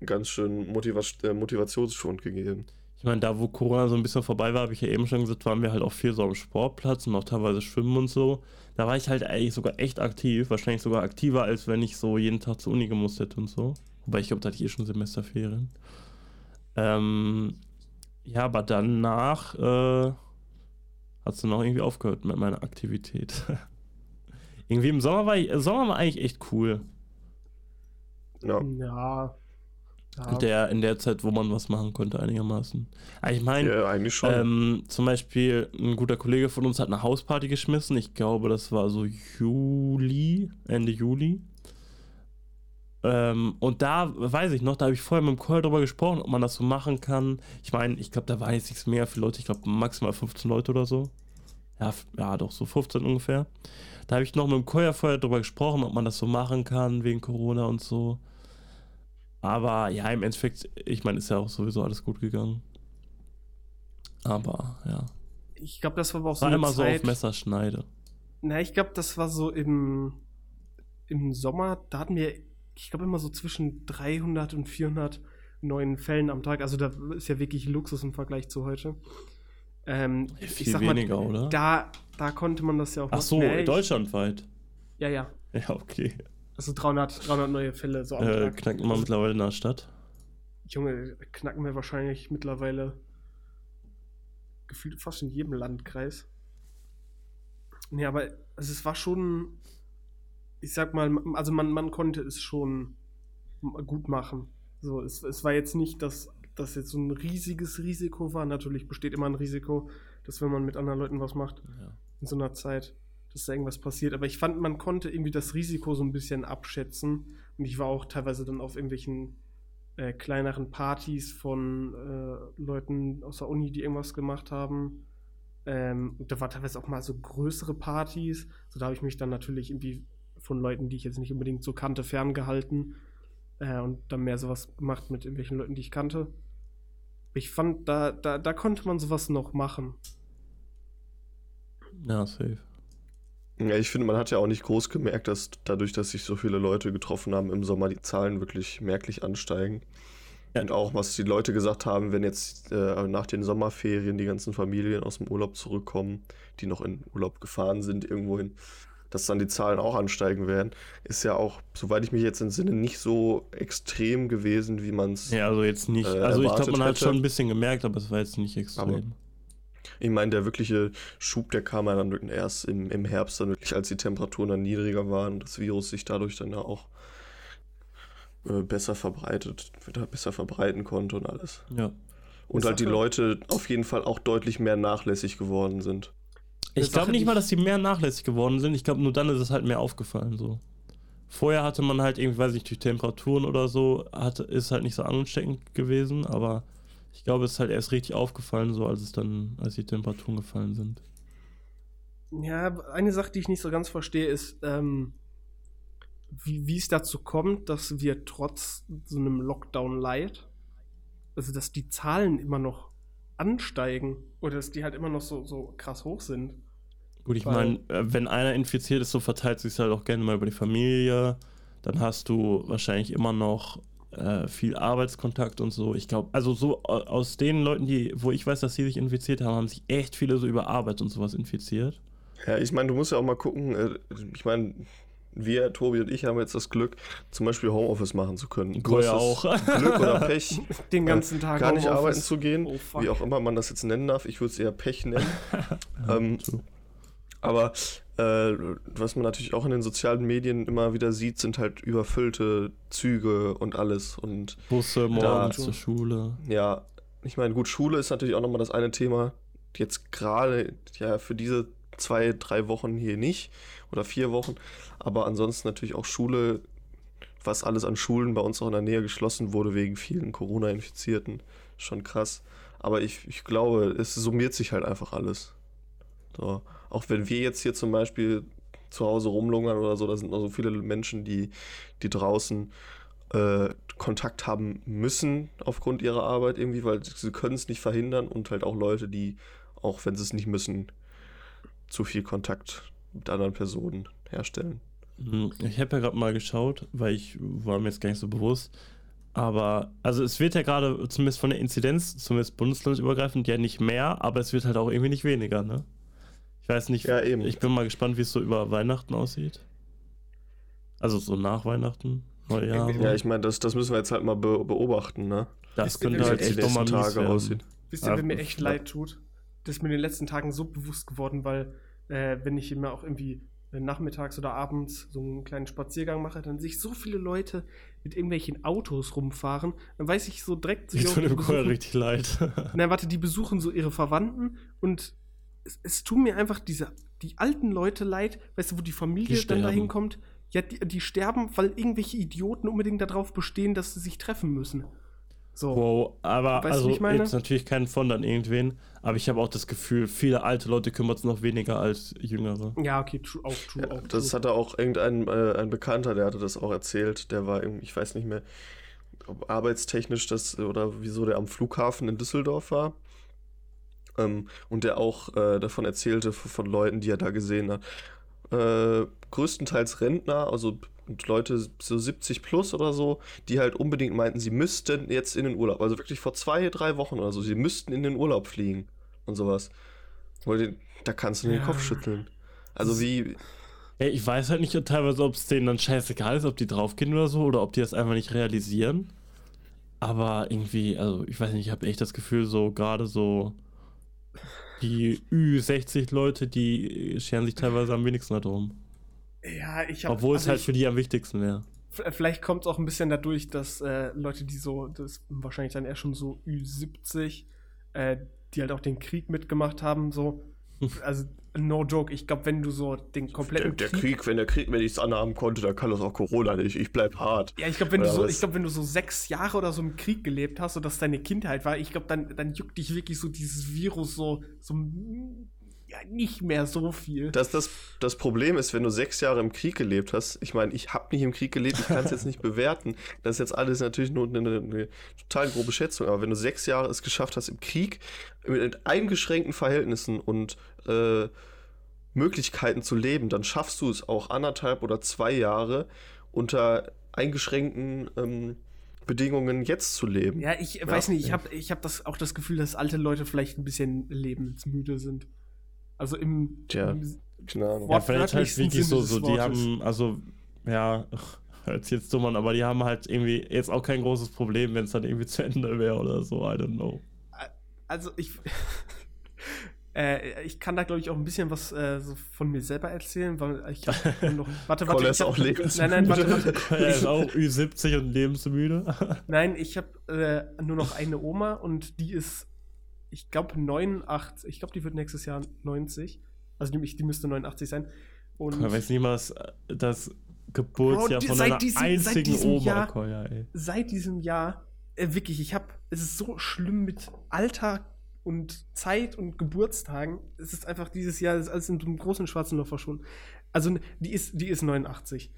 ganz schön Motiva äh, Motivationsschwund gegeben. Ich meine, da wo Corona so ein bisschen vorbei war, habe ich ja eben schon gesagt, waren wir halt auch viel so am Sportplatz und auch teilweise schwimmen und so. Da war ich halt eigentlich sogar echt aktiv, wahrscheinlich sogar aktiver, als wenn ich so jeden Tag zur Uni gemusst hätte und so. Wobei ich glaube, da hatte ich eh schon Semesterferien. Ähm, ja, aber danach äh, hat es dann auch irgendwie aufgehört mit meiner Aktivität. irgendwie im Sommer war ich, Sommer war eigentlich echt cool. Ja. ja. Ja. Der, in der Zeit, wo man was machen konnte, einigermaßen. Ah, ich meine, ja, eigentlich schon. Ähm, zum Beispiel, ein guter Kollege von uns hat eine Hausparty geschmissen. Ich glaube, das war so Juli, Ende Juli. Ähm, und da weiß ich noch, da habe ich vorher mit dem Call drüber gesprochen, ob man das so machen kann. Ich meine, ich glaube, da waren jetzt nichts mehr für Leute. Ich glaube, maximal 15 Leute oder so. Ja, ja, doch, so 15 ungefähr. Da habe ich noch mit dem Koya vorher drüber gesprochen, ob man das so machen kann, wegen Corona und so. Aber ja, im Endeffekt, ich meine, ist ja auch sowieso alles gut gegangen. Aber ja. Ich glaube, das war aber auch so. War immer Zeit, so auf Messerschneide. Na, ich glaube, das war so im, im Sommer. Da hatten wir, ich glaube, immer so zwischen 300 und 400 neuen Fällen am Tag. Also, da ist ja wirklich Luxus im Vergleich zu heute. Ähm, Viel weniger, mal, oder? Da, da konnte man das ja auch. Ach so, nee, deutschlandweit. Ja, ja. Ja, okay. Also 300, 300 neue Fälle so am äh. Knacken wir mittlerweile in der Stadt? Junge, knacken wir wahrscheinlich mittlerweile gefühlt fast in jedem Landkreis. Nee, aber also es war schon, ich sag mal, also man, man konnte es schon gut machen. So, es, es war jetzt nicht, dass das jetzt so ein riesiges Risiko war. Natürlich besteht immer ein Risiko, dass wenn man mit anderen Leuten was macht, ja. in so einer Zeit, dass da irgendwas passiert. Aber ich fand, man konnte irgendwie das Risiko so ein bisschen abschätzen. Und ich war auch teilweise dann auf irgendwelchen äh, kleineren Partys von äh, Leuten aus der Uni, die irgendwas gemacht haben. Ähm, und da war teilweise auch mal so größere Partys. So, da habe ich mich dann natürlich irgendwie von Leuten, die ich jetzt nicht unbedingt so kannte, ferngehalten. Äh, und dann mehr sowas gemacht mit irgendwelchen Leuten, die ich kannte. Ich fand, da, da, da konnte man sowas noch machen. Ja, safe. Ja, ich finde, man hat ja auch nicht groß gemerkt, dass dadurch, dass sich so viele Leute getroffen haben im Sommer, die Zahlen wirklich merklich ansteigen. Ja. Und auch, was die Leute gesagt haben, wenn jetzt äh, nach den Sommerferien die ganzen Familien aus dem Urlaub zurückkommen, die noch in Urlaub gefahren sind irgendwohin, dass dann die Zahlen auch ansteigen werden, ist ja auch, soweit ich mich jetzt entsinne, nicht so extrem gewesen, wie man es. Ja, also jetzt nicht. äh, also ich glaube, man hat hätte. schon ein bisschen gemerkt, aber es war jetzt nicht extrem. Ich meine, der wirkliche Schub, der kam ja dann erst im, im Herbst, dann wirklich, als die Temperaturen dann niedriger waren und das Virus sich dadurch dann ja auch äh, besser verbreitet, besser verbreiten konnte und alles. ja. Und halt die Leute auf jeden Fall auch deutlich mehr nachlässig geworden sind. Ich glaube nicht mal, dass die mehr nachlässig geworden sind. Ich glaube, nur dann ist es halt mehr aufgefallen so. Vorher hatte man halt irgendwie, weiß ich nicht, durch Temperaturen oder so, hatte, ist halt nicht so ansteckend gewesen, aber ich glaube, es ist halt erst richtig aufgefallen, so als es dann, als die Temperaturen gefallen sind. Ja, eine Sache, die ich nicht so ganz verstehe, ist, ähm, wie, wie es dazu kommt, dass wir trotz so einem Lockdown light, also dass die Zahlen immer noch ansteigen oder dass die halt immer noch so, so krass hoch sind. Gut, ich meine, äh, wenn einer infiziert ist, so verteilt sich halt auch gerne mal über die Familie. Dann hast du wahrscheinlich immer noch äh, viel Arbeitskontakt und so. Ich glaube, also so au- aus den Leuten, die, wo ich weiß, dass sie sich infiziert haben, haben sich echt viele so über Arbeit und sowas infiziert. Ja, ich meine, du musst ja auch mal gucken, äh, ich meine, wir, Tobi und ich, haben jetzt das Glück, zum Beispiel Homeoffice machen zu können. Du Goya hast auch. Glück oder Pech, Den ganzen Tag gar nicht Homeoffice. arbeiten zu gehen, Oh, wie auch immer man das jetzt nennen darf. Ich würde es eher Pech nennen. Ähm, true. Aber äh, was man natürlich auch in den sozialen Medien immer wieder sieht, sind halt überfüllte Züge und alles. Und Busse morgens zur Schule. ja, ich meine, gut, Schule ist natürlich auch nochmal das eine Thema. Jetzt gerade ja für diese zwei, drei Wochen hier nicht oder vier Wochen. Aber ansonsten natürlich auch Schule, was alles an Schulen bei uns auch in der Nähe geschlossen wurde wegen vielen Corona-Infizierten. Schon krass. Aber ich, ich glaube, es summiert sich halt einfach alles. So. Auch wenn wir jetzt hier zum Beispiel zu Hause rumlungern oder so, da sind noch so viele Menschen, die, die draußen äh, Kontakt haben müssen aufgrund ihrer Arbeit irgendwie, weil sie können es nicht verhindern und halt auch Leute, die, auch wenn sie es nicht müssen, zu viel Kontakt mit anderen Personen herstellen. Hm, Ich habe ja gerade mal geschaut, weil ich war mir jetzt gar nicht so bewusst. Aber, also es wird ja gerade, zumindest von der Inzidenz, zumindest bundeslandübergreifend, ja nicht mehr, aber es wird halt auch irgendwie nicht weniger, ne? Ich weiß nicht, Ja, eben. ich bin mal gespannt, wie es so über Weihnachten aussieht. Also so nach Weihnachten, Neujahr. Ja, ich meine, das, das müssen wir jetzt halt mal be beobachten, ne? das Ist- könnte halt echt die nochmal Tage werden. aussehen. Wisst ihr, Ja, wer mir echt leid tut? Das ist mir in den letzten Tagen so bewusst geworden, weil äh, wenn ich immer auch irgendwie äh, nachmittags oder abends so einen kleinen Spaziergang mache, dann sehe ich so viele Leute mit irgendwelchen Autos rumfahren. Dann weiß ich so direkt, so, Ich tut besuchen- richtig leid. Na, warte, die besuchen so ihre Verwandten und es, es tun mir einfach diese, die alten Leute leid, weißt du, wo die Familie Die dann sterben. dahin kommt. Ja, die, die sterben, weil irgendwelche Idioten unbedingt darauf bestehen, dass sie sich treffen müssen. So. Wow, aber Weißt du, also meine? jetzt natürlich keinen von an irgendwen, aber ich habe auch das Gefühl, viele alte Leute kümmern es noch weniger als jüngere. Ja, okay, true, auch true, Ja, auch true. das hatte auch irgendein äh, ein Bekannter, der hatte das auch erzählt. Der war irgendwie, ich weiß nicht mehr, ob arbeitstechnisch das oder wieso der am Flughafen in Düsseldorf war. Ähm, und der auch äh, davon erzählte von Leuten, die er da gesehen hat. Äh, größtenteils Rentner, also Leute so 70 plus oder so, die halt unbedingt meinten, sie müssten jetzt in den Urlaub. Also wirklich vor zwei, drei Wochen oder so, sie müssten in den Urlaub fliegen und sowas. Weil den, da kannst du den Ja. Kopf schütteln. Also wie, Ey, ich weiß halt nicht teilweise, ob es denen dann scheißegal ist, ob die draufgehen oder so, oder ob die das einfach nicht realisieren. Aber irgendwie, also ich weiß nicht, ich habe echt das Gefühl, so gerade so die Ü60 Leute, die scheren sich teilweise am wenigsten darum. ja, ich hab, Obwohl es also halt ich- für die am wichtigsten wäre. Vielleicht kommt es auch ein bisschen dadurch, dass äh, Leute, die so, das ist wahrscheinlich dann eher schon so Ü70, äh, die halt auch den Krieg mitgemacht haben, so, also no joke, ich glaube, wenn du so den Der, kompletten der Krieg, wenn der Krieg mir nichts anhaben konnte, dann kann das auch Corona nicht. Ich bleib hart. Ja, ich glaube, wenn, du Oder so, was? ich glaub, wenn du so sechs Jahre oder so im Krieg gelebt hast und das deine Kindheit war, ich glaube, dann, dann juckt dich wirklich so dieses Virus so, so ja, nicht mehr so viel. Das, das, das Problem ist, wenn du sechs Jahre im Krieg gelebt hast, ich meine, ich habe nicht im Krieg gelebt, ich kann es jetzt nicht bewerten. Das ist jetzt alles natürlich nur eine, eine, eine total grobe Schätzung, aber wenn du sechs Jahre es geschafft hast im Krieg, mit eingeschränkten Verhältnissen und äh, Möglichkeiten zu leben, dann schaffst du es auch anderthalb oder zwei Jahre unter eingeschränkten ähm, Bedingungen jetzt zu leben. Ja, ich weiß nicht, ich habe ich hab das, auch das Gefühl, dass alte Leute vielleicht ein bisschen lebensmüde sind. Also im, Tja. im Ahnung. Ja, vielleicht halt wirklich so, so die Wortes. haben, also, ja, hört sich jetzt dumm an, aber die haben halt irgendwie jetzt auch kein großes Problem, wenn es dann irgendwie zu Ende wäre oder so, I don't know. Also ich. äh, ich kann da, glaube ich, auch ein bisschen was äh, so von mir selber erzählen, weil ich habe noch. Warte, warte. ist ich hab, auch lebensmüde. Nein, nein, warte, warte. Er ist auch Ü70 und lebensmüde. Nein, ich habe äh, nur noch eine Oma und die ist, ich glaube, 89. Ich glaube, die wird nächstes Jahr 90. Also die, die müsste 89 sein. Und Ich weiß nicht mal das, Geburtsjahr Bro, von einer diesem- einzigen Oma, Jahr- Koya, ey. seit diesem Jahr, äh, wirklich, ich habe, es ist so schlimm mit Alter und Zeit und Geburtstagen. Es ist einfach dieses Jahr, es ist alles in einem großen schwarzen Loch verschwunden. Also die ist, die ist 89.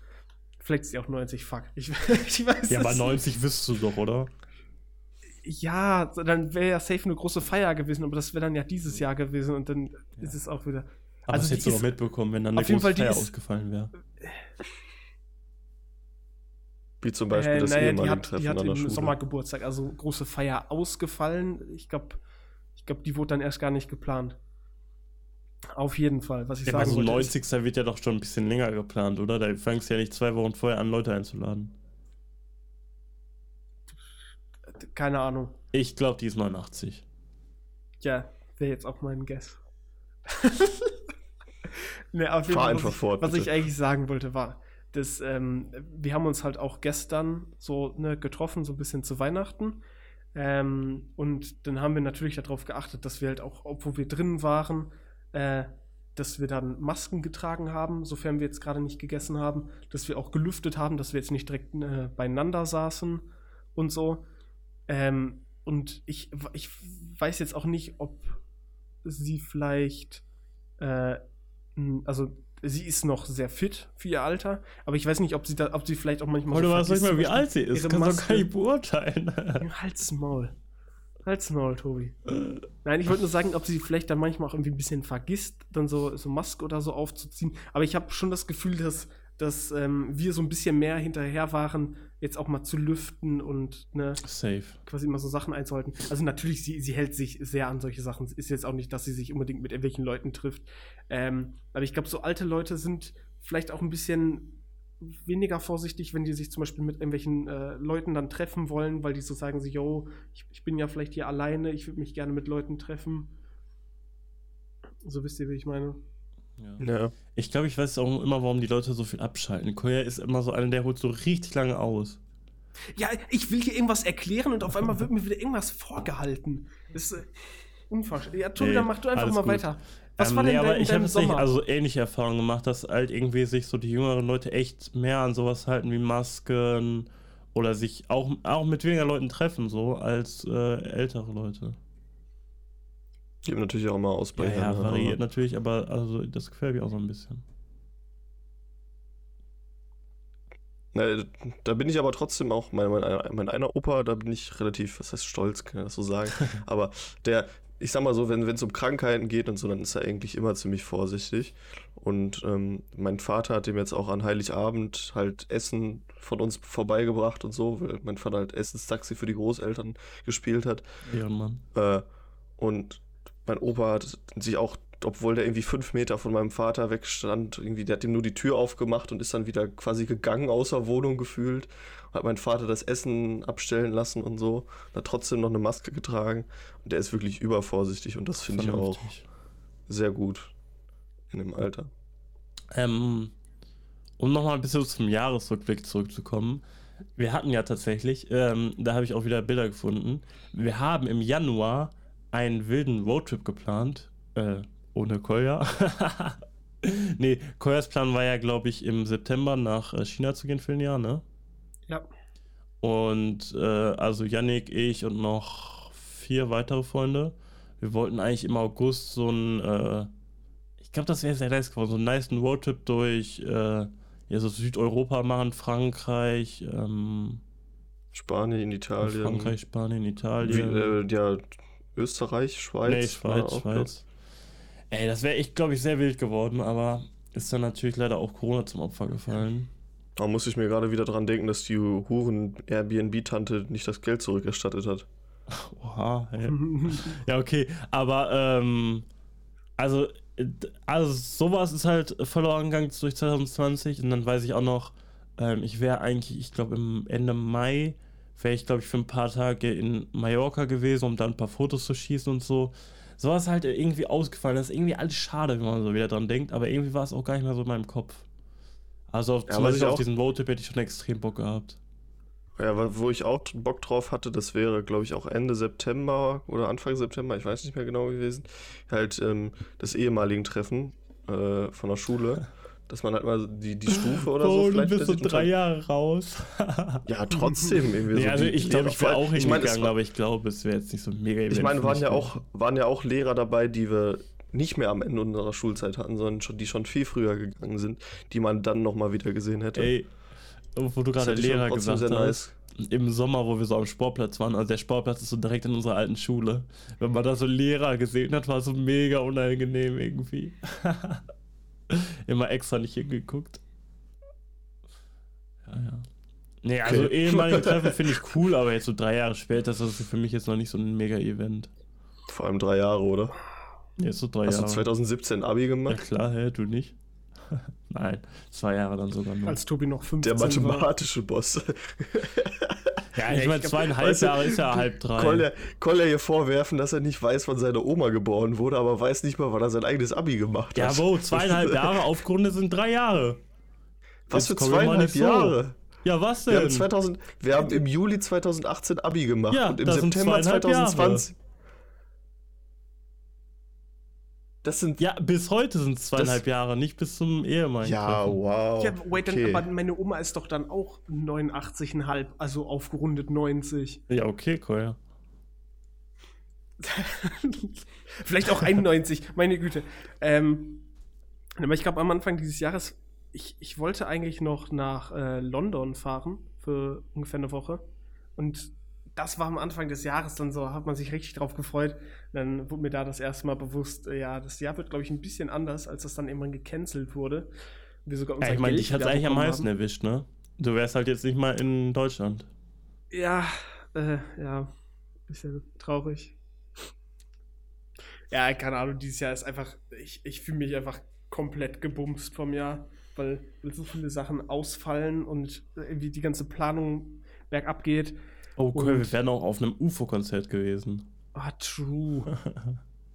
Vielleicht ist sie auch 90, fuck. Ich, ich weiß Ja, aber es 90 wüsst du doch, oder? Ja, dann wäre ja safe eine große Feier gewesen, aber das wäre dann ja dieses Jahr gewesen und dann ist es auch wieder. Aber Also das hättest du doch ist- mitbekommen, wenn dann eine auf jeden große Fall, Feier ist- ausgefallen wäre. Wie zum Beispiel Äh, das naja, die ehemalige hat, Treffen die hat an der im Schule. Sommergeburtstag, also große Feier ausgefallen. Ich glaube, ich glaub, die wurde dann erst gar nicht geplant. Auf jeden Fall, was ich Ja, sagen aber so wollte. 90. wird ja doch schon ein bisschen länger geplant, oder? Da fängst du ja nicht zwei Wochen vorher an, Leute einzuladen. Keine Ahnung. Ich glaube, die ist 89. Ja, wäre jetzt auch mein Guess. ne, auf jeden Fahr Fall, einfach was, ich, fort, was bitte. ich eigentlich sagen wollte, war, dass ähm, wir haben uns halt auch gestern so ne, getroffen, so ein bisschen zu Weihnachten. Ähm, und dann haben wir natürlich darauf geachtet, dass wir halt auch, obwohl wir drin waren, äh, dass wir dann Masken getragen haben, sofern wir jetzt gerade nicht gegessen haben, dass wir auch gelüftet haben, dass wir jetzt nicht direkt äh, beieinander saßen und so. Ähm, und ich, ich weiß jetzt auch nicht, ob sie vielleicht, äh, also sie ist noch sehr fit für ihr Alter, aber ich weiß nicht, ob sie da, ob sie vielleicht auch manchmal Oder weißt vergisst, nicht mal, wie alt sie ist. Kannst du gar nicht beurteilen. Halt's Maul. Halt's Maul, Tobi. Nein, ich wollte nur sagen, ob sie vielleicht dann manchmal auch irgendwie ein bisschen vergisst, dann so, so Maske oder so aufzuziehen. Aber ich habe schon das Gefühl, dass, dass ähm, wir so ein bisschen mehr hinterher waren, jetzt auch mal zu lüften und ne, Safe. quasi immer so Sachen einzuhalten. Also natürlich, sie, sie hält sich sehr an solche Sachen. Es ist jetzt auch nicht, dass sie sich unbedingt mit irgendwelchen Leuten trifft. Ähm, aber ich glaube, so alte Leute sind vielleicht auch ein bisschen weniger vorsichtig, wenn die sich zum Beispiel mit irgendwelchen äh, Leuten dann treffen wollen, weil die so sagen, so, yo, ich, ich bin ja vielleicht hier alleine, ich würde mich gerne mit Leuten treffen. So wisst ihr, wie ich meine. Ja. Ja. Ich glaube, ich weiß auch immer, warum die Leute so viel abschalten. Koya ist immer so einer, der holt so richtig lange aus. Ja, ich will hier irgendwas erklären und auf einmal wird mir wieder irgendwas vorgehalten. Das ist äh, unverständlich. Ja, Tobi, Nee, dann mach du einfach mal gut. weiter. Was Ähm, war denn nee, aber ich habe tatsächlich also ähnliche Erfahrungen gemacht, dass halt irgendwie sich so die jüngeren Leute echt mehr an sowas halten wie Masken oder sich auch, auch mit weniger Leuten treffen, so als äh, ältere Leute. Gibt natürlich auch mal Ja, Ausbrecher. ja, ne, variiert aber- natürlich, aber also das gefällt mir auch so ein bisschen. Na, da bin ich aber trotzdem auch, mein, mein, mein einer Opa, da bin ich relativ, was heißt stolz, kann ich das so sagen. aber der, ich sag mal so, wenn es um Krankheiten geht und so, dann ist er eigentlich immer ziemlich vorsichtig. Und ähm, mein Vater hat ihm jetzt auch an Heiligabend halt Essen von uns vorbeigebracht und so, weil mein Vater halt Essenstaxi für die Großeltern gespielt hat. Ehrenmann. Äh, und mein Opa hat sich auch, obwohl der irgendwie fünf Meter von meinem Vater wegstand, irgendwie, der hat ihm nur die Tür aufgemacht und ist dann wieder quasi gegangen aus der Wohnung gefühlt. Hat mein Vater das Essen abstellen lassen und so. Und hat trotzdem noch eine Maske getragen. Und der ist wirklich übervorsichtig und das finde ich auch sehr gut in dem Alter. Ähm, um nochmal ein bisschen zum Jahresrückblick zurückzukommen. Wir hatten ja tatsächlich, ähm, da habe ich auch wieder Bilder gefunden. Wir haben im Januar einen wilden Roadtrip geplant. Äh, ohne Kolja. nee, Koljas Plan war ja, glaube ich, im September nach äh, China zu gehen für ein Jahr, ne? Ja. Und äh, also Yannick, ich und noch vier weitere Freunde. Wir wollten eigentlich im August so ein, äh, ich glaube, das wäre sehr nice geworden, so einen nice Roadtrip durch äh, ja, so Südeuropa machen, Frankreich, ähm, Spanien, Italien. Frankreich, Spanien, Italien. Wie, äh, ja, Österreich, Schweiz. Nee, Schweiz, Schweiz. Ey, das wäre echt, glaube ich, sehr wild geworden, aber ist dann natürlich leider auch Corona zum Opfer gefallen. Da muss ich mir gerade wieder dran denken, dass die Huren Airbnb-Tante nicht das Geld zurückerstattet hat. Oha, hey. ja, okay. Aber, ähm, also, also sowas ist halt verloren gegangen durch 2020 und dann weiß ich auch noch, ähm, ich wäre eigentlich, ich glaube, im Ende Mai wäre ich, glaube ich, für ein paar Tage in Mallorca gewesen, um dann ein paar Fotos zu schießen und so. Sowas halt irgendwie ausgefallen. Das ist irgendwie alles schade, wenn man so wieder dran denkt, aber irgendwie war es auch gar nicht mehr so in meinem Kopf. Also auf, Ja, zum Beispiel auf diesen Roadtrip hätte ich schon extrem Bock gehabt. Ja, wo ich auch Bock drauf hatte, das wäre, glaube ich, auch Ende September oder Anfang September, ich weiß nicht mehr genau gewesen, halt ähm, das ehemaligen Treffen äh, von der Schule, dass man halt mal die, die Stufe oder so oh, du vielleicht bist so drei Jahre raus. Ja, trotzdem irgendwie nee, so. also die- ich glaube, ich wäre auch ich hingegangen, war- aber ich glaube, es wäre jetzt nicht so mega Ich meine, waren ja auch, waren ja auch Lehrer dabei, die wir nicht mehr am Ende unserer Schulzeit hatten, sondern schon, die schon viel früher gegangen sind, die man dann nochmal wieder gesehen hätte. Ey, wo du gerade Lehrer gesagt hast. Im Sommer, wo wir so am Sportplatz waren, also der Sportplatz ist so direkt in unserer alten Schule. Wenn man da so Lehrer gesehen hat, war es so mega unangenehm irgendwie. Immer extra nicht hingeguckt. Ja, ja. Nee, also Okay. ehemalige Treffen finde ich cool, aber jetzt so drei Jahre später ist das für mich jetzt noch nicht so ein Mega-Event. Vor allem drei Jahre, oder? Jetzt so drei Hast du Jahre. 2017 Abi ja gemacht? klar, hä, du nicht? Nein, zwei Jahre dann sogar noch. Als Tobi noch 15 Der war. mathematische Boss. ja, Ja, ich ich meine, zweieinhalb weißt du, Jahre ist ja halb drei. Koll Koll hier vorwerfen, dass er nicht weiß, wann seine Oma geboren wurde, aber weiß nicht mal, wann er sein eigenes Abi gemacht Ja, hat. wo, zweieinhalb Jahre aufgrunde sind drei Jahre. Was für Jetzt mal zweieinhalb so. Jahre? Ja, was Wir haben, denn? 2000, wir haben im Juli 2018 Abi gemacht Ja, und im September zweieinhalb 2020. Das sind. ja, bis heute sind es zweieinhalb Jahre, nicht bis zum Ehemann. Ja, wow. Ja, wait, dann, okay. aber meine Oma ist doch dann auch 89,5, also aufgerundet 90. Ja, okay, cool, ja. Vielleicht auch 91, meine Güte. Ähm, aber ich glaube, am Anfang dieses Jahres, ich, ich wollte eigentlich noch nach äh, London fahren für ungefähr eine Woche. Und das war am Anfang des Jahres dann so, hat man sich richtig drauf gefreut. Dann wurde mir da das erste Mal bewusst, äh, ja, das Jahr wird, glaube ich, ein bisschen anders, als das dann irgendwann gecancelt wurde. Wir sogar ja ich meine, dich hat es eigentlich am meisten haben. erwischt, ne? Du wärst halt jetzt nicht mal in Deutschland. Ja, äh, ja, bisschen traurig. Ja, keine Ahnung, dieses Jahr ist einfach, ich, ich fühle mich einfach komplett gebumst vom Jahr, weil, weil so viele Sachen ausfallen und irgendwie die ganze Planung bergab geht. Oh, cool, Und- wir wären auch auf einem UFO-Konzert gewesen. Ah, true.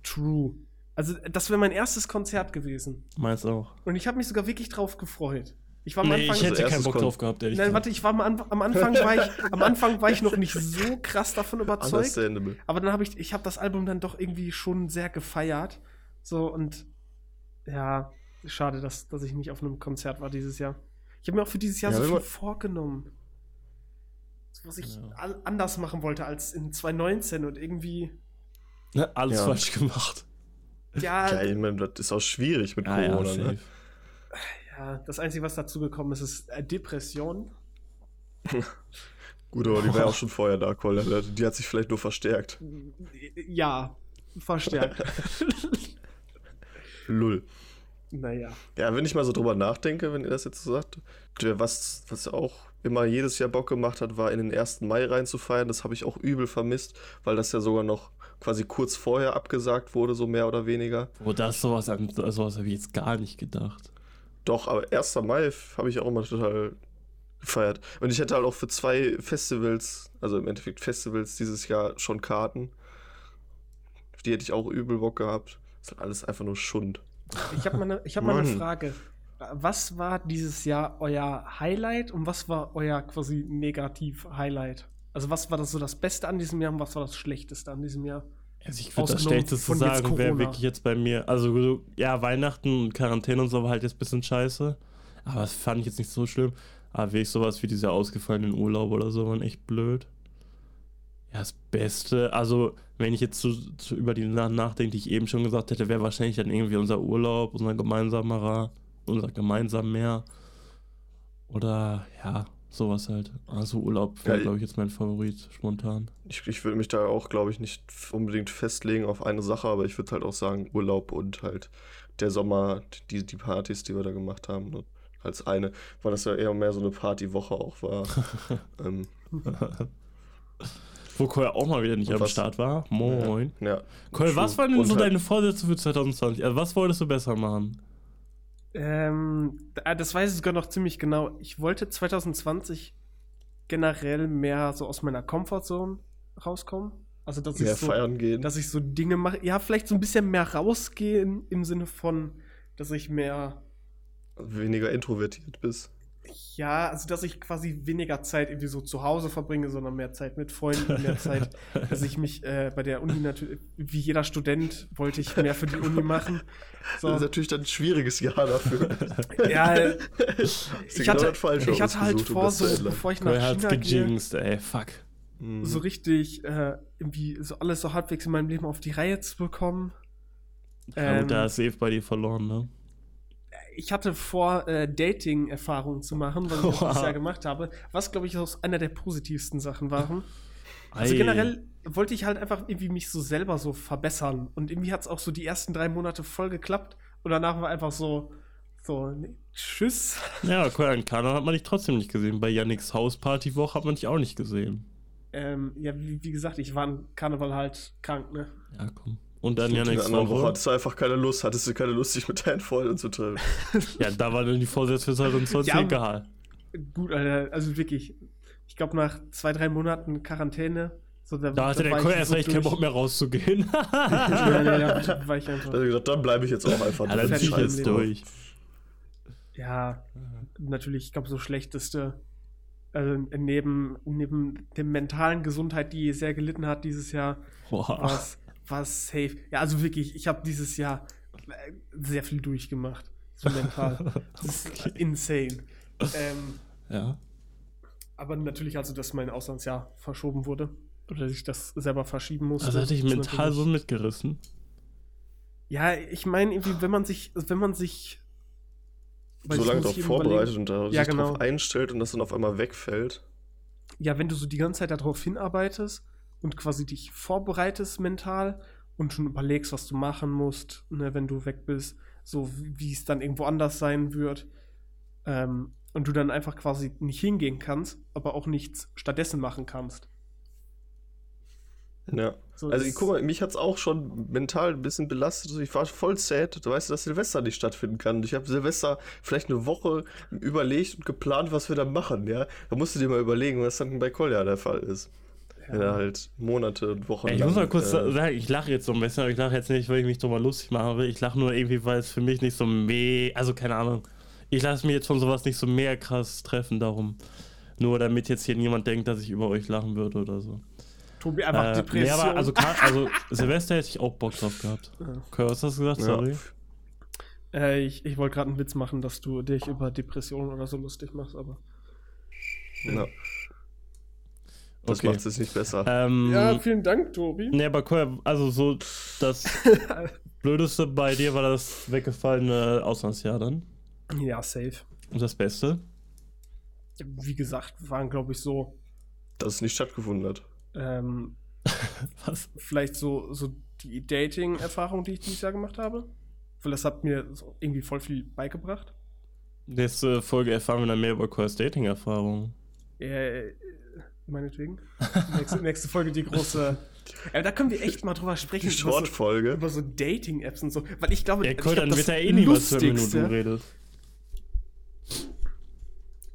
true. Also, das wäre mein erstes Konzert gewesen. Meins auch. Und ich habe mich sogar wirklich drauf gefreut. Ich war am Nee, Anfang ich hätte erstes keinen Bock drauf gehabt, ehrlich Nein, warte, ich war am, am Anfang war ich am Anfang war ich noch nicht so krass davon überzeugt. Understandable. Aber dann habe ich, ich habe das Album dann doch irgendwie schon sehr gefeiert. So und ja, schade, dass, dass ich nicht auf einem Konzert war dieses Jahr. Ich habe mir auch für dieses Jahr Ja, so viel vorgenommen. Was ich Ja. all, anders machen wollte als in 2019 und irgendwie, Ne, Alles Ja. falsch gemacht. ja, Ja, ich meine, das ist auch schwierig mit Ah, ja, Corona, ne? ja, das Einzige, was dazu gekommen ist, ist äh, Depression. Gut, aber die war ja auch schon vorher da, Koll. Die hat sich vielleicht nur verstärkt. Ja, verstärkt. Lull. naja. Ja, wenn ich mal so drüber nachdenke, wenn ihr das jetzt so sagt, was, was auch immer jedes Jahr Bock gemacht hat, war in den 1. Mai reinzufeiern. Das habe ich auch übel vermisst, weil das ja sogar noch quasi kurz vorher abgesagt wurde, so mehr oder weniger. Oh, das sowas, an- sowas habe ich jetzt gar nicht gedacht. Doch, aber 1. Mai habe ich auch immer total gefeiert. Und ich hätte halt auch für zwei Festivals, also im Endeffekt Festivals dieses Jahr schon Karten. Die hätte ich auch übel Bock gehabt. Das ist halt alles einfach nur Schund. Ich habe mal, eine- ich hab mal eine. Frage. Was war dieses Jahr euer Highlight und was war euer quasi Negativ-Highlight? Also was war das so das Beste an diesem Jahr und was war das Schlechteste an diesem Jahr? Also ich würde das Schlechteste sagen, wäre wirklich jetzt bei mir. Also, so, ja, Weihnachten und Quarantäne und so war halt jetzt ein bisschen scheiße. Aber das fand ich jetzt nicht so schlimm. Aber wirklich sowas wie diese ausgefallenen Urlaube oder so waren echt blöd. Ja, das Beste, also, wenn ich jetzt so, so über die Sachen nachdenke, die ich eben schon gesagt hätte, wäre wahrscheinlich dann irgendwie unser Urlaub, unser gemeinsamer, unser gemeinsam Meer. Oder, ja, sowas halt. Also, Urlaub wäre, Ja, glaube ich, jetzt mein Favorit, spontan. Ich, ich würde mich da auch, glaube ich, nicht unbedingt festlegen auf eine Sache, aber ich würde halt auch sagen, Urlaub und halt der Sommer, die, die Partys, die wir da gemacht haben, ne, als eine, weil das ja eher mehr so eine Partywoche auch war. ähm, Wo Koya auch mal wieder nicht Und am was- Start war. Moin. ja. Koya, was True. waren denn so halt- deine Vorsätze für 2020? Also, was wolltest du besser machen? Ähm, da- das weiß ich sogar noch ziemlich genau. Ich wollte 2020 generell mehr so aus meiner Comfortzone rauskommen. Also, dass ich Mehr so, feiern gehen. dass ich so Dinge mache. Ja, vielleicht so ein bisschen mehr rausgehen im Sinne von, dass ich mehr, weniger introvertiert bist. Ja, also dass ich quasi weniger Zeit irgendwie so zu Hause verbringe, sondern mehr Zeit mit Freunden, mehr Zeit, dass ich mich äh, bei der Uni natürlich, wie jeder Student, wollte ich mehr für die Uni machen. So. Das ist natürlich dann ein schwieriges Jahr dafür. Ja, du ich genau hatte, Falsche ich hatte halt vor, so, bevor ich nach China gehe, gejinxt, ey, fuck. Mhm. so richtig äh, irgendwie so alles so halbwegs in meinem Leben auf die Reihe zu bekommen. Ja, Ähm, da ist Eve bei dir verloren, ne? Ich hatte vor, äh, Dating-Erfahrungen zu machen, was ich Oha. Jahr gemacht habe, was, glaube ich, auch einer der positivsten Sachen waren. Also Ei. generell wollte ich halt einfach irgendwie mich so selber so verbessern. Und irgendwie hat es auch so die ersten drei Monate voll geklappt. Und danach war einfach so, so, nee, tschüss. Ja, in Kanada hat man dich trotzdem nicht gesehen. Bei Yannicks Hauspartywoche hat man dich auch nicht gesehen. Ähm, ja, wie, wie gesagt, ich war an Karneval halt krank, ne? Ja, komm. Und dann Yannicks anderen Woche Woche. hattest du einfach keine Lust, hattest du keine Lust, dich mit deinen Freunden zu treffen. Ja, da waren dann die Vorsätze für 2020 Ja, egal. Gut, Alter, also wirklich. Ich glaube, nach zwei, drei Monaten Quarantäne, so da, Da hatte der war Koya erst recht keinen. Bock mehr rauszugehen. ja, ja, ja, war ich einfach. Da ich gesagt, dann bleibe ich jetzt auch einfach Ja, dann zieh ich jetzt durch. Ja, natürlich, ich glaube, so schlechteste. Also neben, neben der mentalen Gesundheit, die sehr gelitten hat dieses Jahr, Boah. war es safe. Ja, also wirklich, ich habe dieses Jahr äh, sehr viel durchgemacht. So mental. Das ist Okay. insane. Ähm, Ja. aber natürlich, also, dass mein Auslandsjahr verschoben wurde. Oder dass ich das selber verschieben musste. Also hatte ich mental so mitgerissen. Ja, ich meine, irgendwie, wenn man sich, wenn man sich. weil so lange darauf vorbereitet und da Ja, sich genau. einstellt und das dann auf einmal wegfällt. Ja, wenn du so die ganze Zeit darauf hinarbeitest und quasi dich vorbereitest mental und schon überlegst, was du machen musst, ne, wenn du weg bist, so wie es dann irgendwo anders sein wird. Ähm, und du dann einfach quasi nicht hingehen kannst, aber auch nichts stattdessen machen kannst. Ja. So, Also das- guck mal, mich hat es auch schon mental ein bisschen belastet. Ich war voll sad. Du weißt, dass Silvester nicht stattfinden kann. Ich habe Silvester vielleicht eine Woche überlegt und geplant, was wir da machen. Ja, da musst du dir mal überlegen, was dann bei Kolja der Fall ist. Wenn er halt Monate und Wochen. Ich muss mal kurz äh, sagen, ich lache jetzt so ein bisschen, aber ich lache jetzt nicht, weil ich mich drüber lustig machen will. Ich lache nur irgendwie, weil es für mich nicht so meh. Also keine Ahnung. Ich lasse mich jetzt von sowas nicht so mehr krass treffen, darum. Nur damit jetzt hier niemand denkt, dass ich über euch lachen würde oder so. Tobi einfach Äh, nee, Depression. aber also, also Silvester hätte ich auch Bock drauf gehabt. Ja. Okay, was hast du gesagt? ja. Sorry. äh, ich ich wollte gerade einen Witz machen, dass du dich über Depressionen oder so lustig machst, aber. Ja, das Okay. macht es jetzt nicht besser. Ähm, Ja, vielen Dank, Tobi. Nee, aber cool, also so das Blödeste bei dir war das weggefallene Auslandsjahr dann. Ja, safe. Und das Beste? Wie gesagt, waren, glaube ich, so Dass es nicht stattgefunden hat. ähm, Was? vielleicht so, so die Dating-Erfahrung, die ich dieses Jahr gemacht habe. Weil das hat mir so irgendwie voll viel beigebracht. Nächste Folge erfahren wir dann mehr über Core's Dating-Erfahrung. Äh, meinetwegen. nächste, nächste Folge die große. Ja, da können wir echt mal drüber sprechen. Die über so, Short-Folge. über so Dating-Apps und so. Weil ich glaube, Ja, ich cool, glaub, dann das wird er eh nie was, wenn du Lustigste- redest.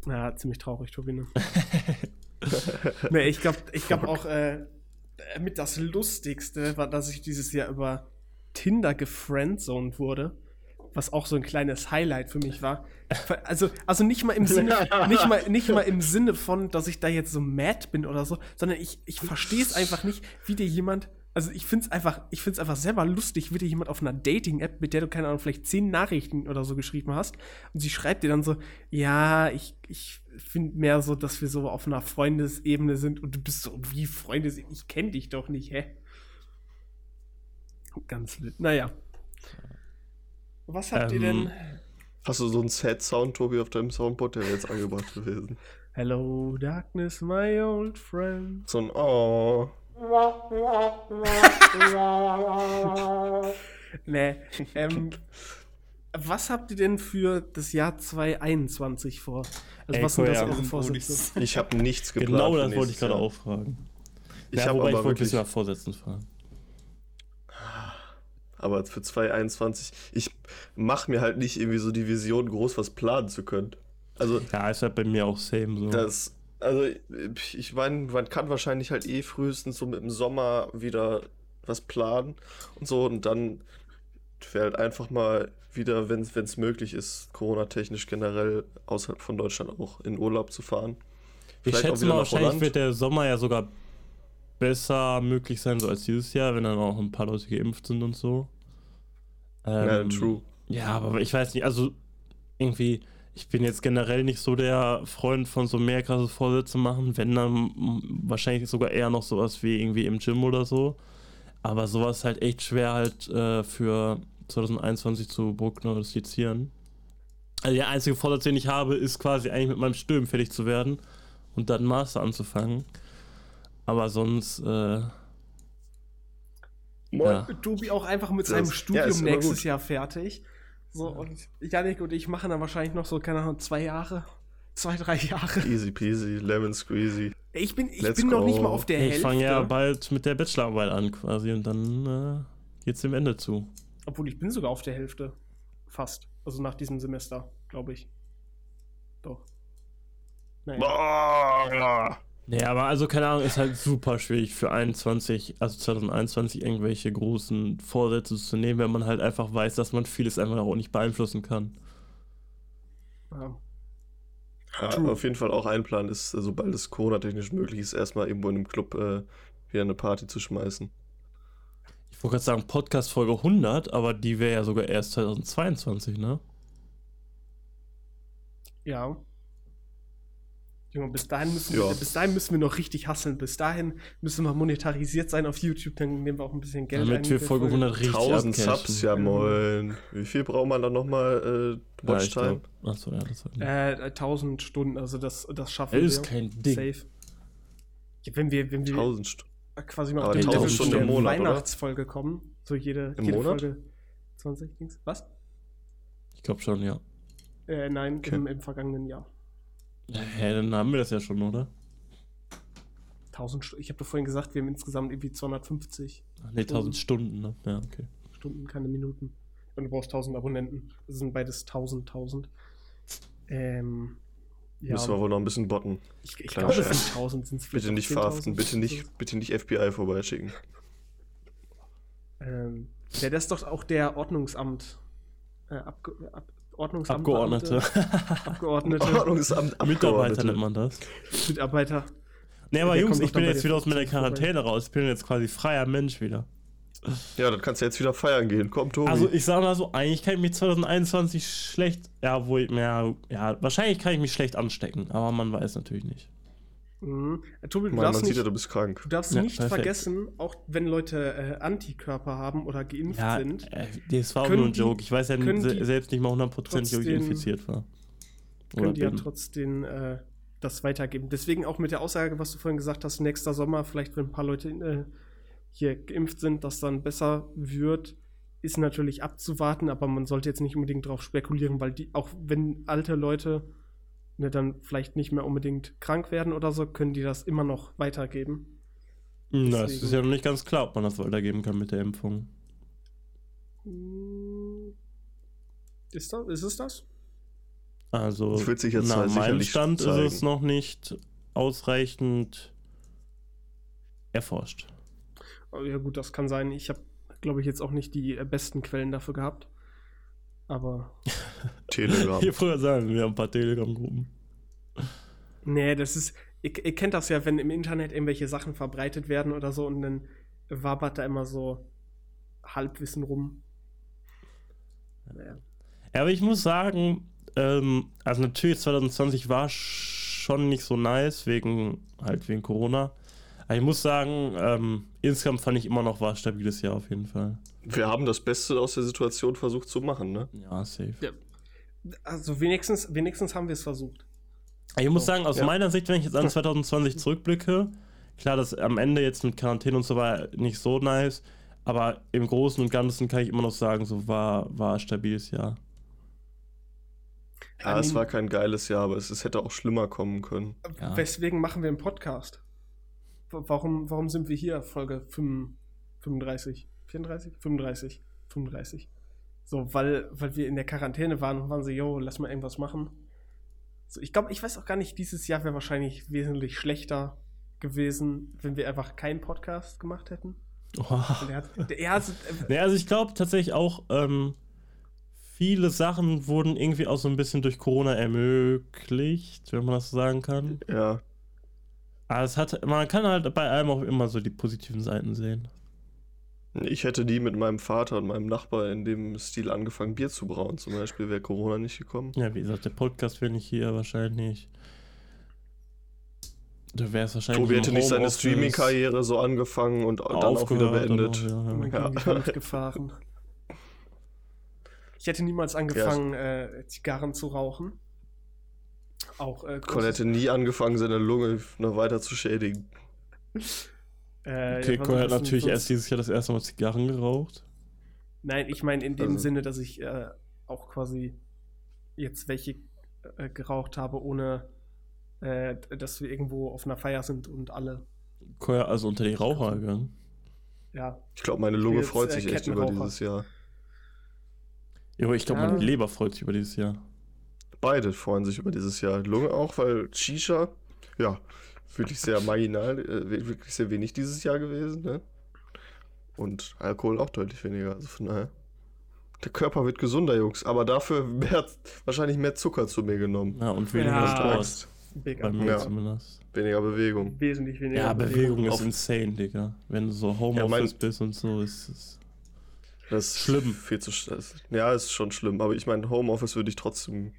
Ja, ziemlich traurig, Tobi. Ne? nee, ich glaube ich glaub auch, äh, mit das Lustigste war, dass ich dieses Jahr über Tinder gefriendzoned wurde. Was auch so ein kleines Highlight für mich war. Also, also nicht mal im Sinne, nicht mal, nicht mal im Sinne von, dass ich da jetzt so mad bin oder so, sondern ich, ich verstehe es einfach nicht, wie dir jemand Also ich finde es einfach, ich finde es einfach selber lustig, wie dir jemand auf einer Dating-App, mit der du, keine Ahnung, vielleicht zehn Nachrichten oder so geschrieben hast, und sie schreibt dir dann so, ja, ich, ich finde mehr so, dass wir so auf einer Freundesebene sind und du bist so, wie Freunde sind, ich kenne dich doch nicht, hä? Ganz wild. Naja. Was habt ihr Ähm, denn? Hast du so einen Sad-Sound, Tobi, auf deinem Soundboard? Der wäre jetzt angebracht gewesen. Hello, darkness, my old friend. So ein Oh. Nee. Ähm, was habt ihr denn für das Jahr 2021 vor? Also Ey, was sind das Koya, eure Vorsätze? Ich habe nichts geplant. Genau das wollte ich gerade auch fragen. Ich ja, habe ich aber wollte wirklich. vorsetzen fragen. Aber für 2021, ich mache mir halt nicht irgendwie so die Vision, groß was planen zu können. Also, Ja, ist halt bei mir auch same so. das, also ich meine, man kann wahrscheinlich halt eh frühestens so mit dem Sommer wieder was planen und so und dann wäre halt einfach mal wieder, wenn es möglich ist, Corona-technisch generell außerhalb von Deutschland auch in Urlaub zu fahren. ich Vielleicht auch schätze wieder mal, nach wahrscheinlich Holland. wird der Sommer ja sogar besser möglich sein, so als dieses Jahr, wenn dann auch ein paar Leute geimpft sind und so. Ja, Ähm, true. Ja, aber ich weiß nicht, also irgendwie, ich bin jetzt generell nicht so der Freund von so mehr krasse Vorsätze machen, wenn dann wahrscheinlich sogar eher noch sowas wie irgendwie im Gym oder so. Aber sowas halt echt schwer halt äh, für 2021 zu prognostizieren. Also der einzige Vorsatz, den ich habe, ist quasi eigentlich mit meinem Studium fertig zu werden und dann Master anzufangen. Aber sonst, äh, ja. Tobi auch einfach mit Das- seinem ja, Studium immer nächstes gut. Jahr fertig. So, und Janik und ich machen dann wahrscheinlich noch so, keine Ahnung, zwei Jahre, zwei, drei Jahre. Easy peasy, lemon squeezy. Ich bin, ich Let's bin noch nicht go. mal auf der ich Hälfte. fange ja bald mit der Bachelorarbeit an quasi und dann äh, geht's dem Ende zu. Obwohl ich bin sogar auf der Hälfte. Fast. Also nach diesem Semester, glaube ich. Doch. Naja. Boah. Nee, aber also keine Ahnung, ist halt super schwierig für 21, also 2021 irgendwelche großen Vorsätze zu nehmen, wenn man halt einfach weiß, dass man vieles einfach auch nicht beeinflussen kann. Ja. Ja, auf jeden Fall auch ein Plan ist, äh, sobald es Corona-technisch möglich ist, erstmal irgendwo in einem Club äh, wieder eine Party zu schmeißen. Ich wollte gerade sagen, Podcast Folge 100, aber die wäre ja sogar erst 2022, ne? Ja. Junge, bis dahin, müssen Ja. wir, bis dahin müssen wir noch richtig hasseln. Bis dahin müssen wir monetarisiert sein auf YouTube, dann nehmen wir auch ein bisschen Geld Damit ein wir Folge 100 richtig 1000 abcashen. Subs, ja moin. Wie viel braucht man dann nochmal äh, Ja, Watchtime? glaub- Achso, ja, das war Äh, 1000 Stunden, also das, das schaffen Das wir. ist kein Ding. Safe. Ja, wenn wir, wenn wir 1000 Stunden. quasi mal Aber auf den 1000 Level Stunden der im Monat, oder? Weihnachtsfolge kommen, so jede, Im jede Monat? Folge 20 Dings. Was? Ich glaube schon, ja. Äh, nein, Okay. im, im vergangenen Jahr. Hä, dann haben wir das ja schon, oder? 1000 Stunden. Ich habe doch vorhin gesagt, wir haben insgesamt irgendwie 250 Ach, nee, 1000 Stunden, ne? Ja, okay. Stunden, keine Minuten. Und du brauchst 1000 Abonnenten. Das sind beides 1000, 1000. Ähm, ja, Müssen wir wohl noch ein bisschen botten. ich, ich glaube, es Scherz. sind 1000. Sind's vielleicht Bitte nicht 10.000? verhaften, bitte nicht, bitte nicht FBI vorbeischicken. Ähm, ja, das ist doch auch der Ordnungsamt. Äh, Abge Ab Ordnungsamt Abgeordnete. Abgeordnete, Ordnungsamt Mitarbeiter Abgeordnete. nennt man das. Mitarbeiter. Nee, aber Der Jungs, ich bin jetzt der wieder aus meiner 50 vorbei. Quarantäne raus. Ich bin jetzt quasi freier Mensch wieder. Ja, dann kannst du jetzt wieder feiern gehen. Komm, Tobi. Also ich sag mal so, eigentlich kann ich mich 2021 schlecht, ja, wo ich, ja, ja, wahrscheinlich kann ich mich schlecht anstecken, aber man weiß natürlich nicht. Mhm. Tobi, du Mann, man darfst, sieht nicht, ja, du bist krank. du darfst Ja, nicht perfekt. vergessen, auch wenn Leute äh, Antikörper haben oder geimpft Ja, sind, äh, das war auch können nur ein die- Joke. Ich weiß ja die selbst nicht mal hundertprozentig, ob ich infiziert war. können die ja bin. trotzdem äh, das weitergeben. Deswegen auch mit der Aussage, was du vorhin gesagt hast, nächster Sommer, vielleicht wenn ein paar Leute äh, hier geimpft sind, dass dann besser wird, ist natürlich abzuwarten, aber man sollte jetzt nicht unbedingt darauf spekulieren, weil die, auch wenn alte Leute ne, dann vielleicht nicht mehr unbedingt krank werden oder so, können die das immer noch weitergeben. Na, es ist ja noch nicht ganz klar, ob man das weitergeben kann mit der Impfung. Hm, Ist, das, ist es das? Also, Das wird sich jetzt nach halt meinem Stand ist zeigen. es noch nicht ausreichend erforscht. Oh, Ja gut, das kann sein. Ich habe, glaube ich, jetzt auch nicht die äh, besten Quellen dafür gehabt. Aber Telegram. Hier früher sagen wir haben ein paar Telegram-Gruppen. Nee, das ist. Ihr, ihr kennt das ja, wenn im Internet irgendwelche Sachen verbreitet werden oder so und dann wabert da immer so Halbwissen rum. Naja. Ja, aber ich muss sagen, ähm, also natürlich 2020 war schon nicht so nice, wegen halt wegen Corona. Aber ich muss sagen, ähm, insgesamt fand ich immer noch war ein stabiles Jahr auf jeden Fall. Wir haben das Beste aus der Situation versucht zu machen, ne? Ja, safe. Ja. Also wenigstens, wenigstens haben wir es versucht. Ich muss sagen, aus ja. meiner Sicht, wenn ich jetzt an 2020 zurückblicke, klar, das am Ende jetzt mit Quarantäne und so war nicht so nice, aber im Großen und Ganzen kann ich immer noch sagen, so war, war ein stabiles Jahr. Ja, es war kein geiles Jahr, aber es, es hätte auch schlimmer kommen können. Ja. Weswegen machen wir einen Podcast? Warum, warum sind wir hier, Folge 35, 34, 35, 35? So, weil, weil wir in der Quarantäne waren und waren so, yo, lass mal irgendwas machen. So, ich glaube, ich weiß auch gar nicht, dieses Jahr wäre wahrscheinlich wesentlich schlechter gewesen, wenn wir einfach keinen Podcast gemacht hätten. Oh. Der hat, der, also, äh, ja, also ich glaube tatsächlich auch, ähm, viele Sachen wurden irgendwie auch so ein bisschen durch Corona ermöglicht, wenn man das so sagen kann. Ja. Aber es hat, man kann halt bei allem auch immer so die positiven Seiten sehen. Ich hätte nie mit meinem Vater und meinem Nachbar in dem Stil angefangen, Bier zu brauen, zum Beispiel, wäre Corona nicht gekommen. Ja, wie gesagt, der Podcast wäre nicht hier wahrscheinlich. Du wärst wahrscheinlich. Tobi hätte nicht seine Streaming-Karriere so angefangen und dann auch wieder beendet. Auch, ja, ja. ja. gefahren. Ich hätte niemals angefangen, ja. äh, Zigarren zu rauchen. Auch, äh, Con hätte nie angefangen, seine Lunge noch weiter zu schädigen. Äh, okay, Con hat natürlich erst dieses Jahr das erste Mal Zigarren geraucht. Nein, ich meine in dem also. Sinne, dass ich äh, auch quasi jetzt welche äh, geraucht habe, ohne äh, dass wir irgendwo auf einer Feier sind und alle. Koya also unter die Raucher gegangen. Ja. Ich glaube, meine Lunge jetzt, freut sich echt über dieses Jahr. Ja, ich glaube, ja. meine Leber freut sich über dieses Jahr. Beide freuen sich über dieses Jahr. Lunge auch, weil Shisha, ja, wirklich sehr marginal, äh, wirklich sehr wenig dieses Jahr gewesen, ne? Und Alkohol auch deutlich weniger. Also von daher. Der Körper wird gesunder, Jungs, aber dafür mehr, wahrscheinlich mehr Zucker zu mir genommen. Ja, und weniger ja. Sport. Bei mir ja. zumindest. Weniger Bewegung. Wesentlich weniger. Ja, Bewegung, Bewegung ist insane, Digga. Wenn du so Homeoffice ja, bist und so, ist es. Das ist schlimm. Viel zu Ja, ist schon schlimm. Aber ich meine, Homeoffice würde ich trotzdem.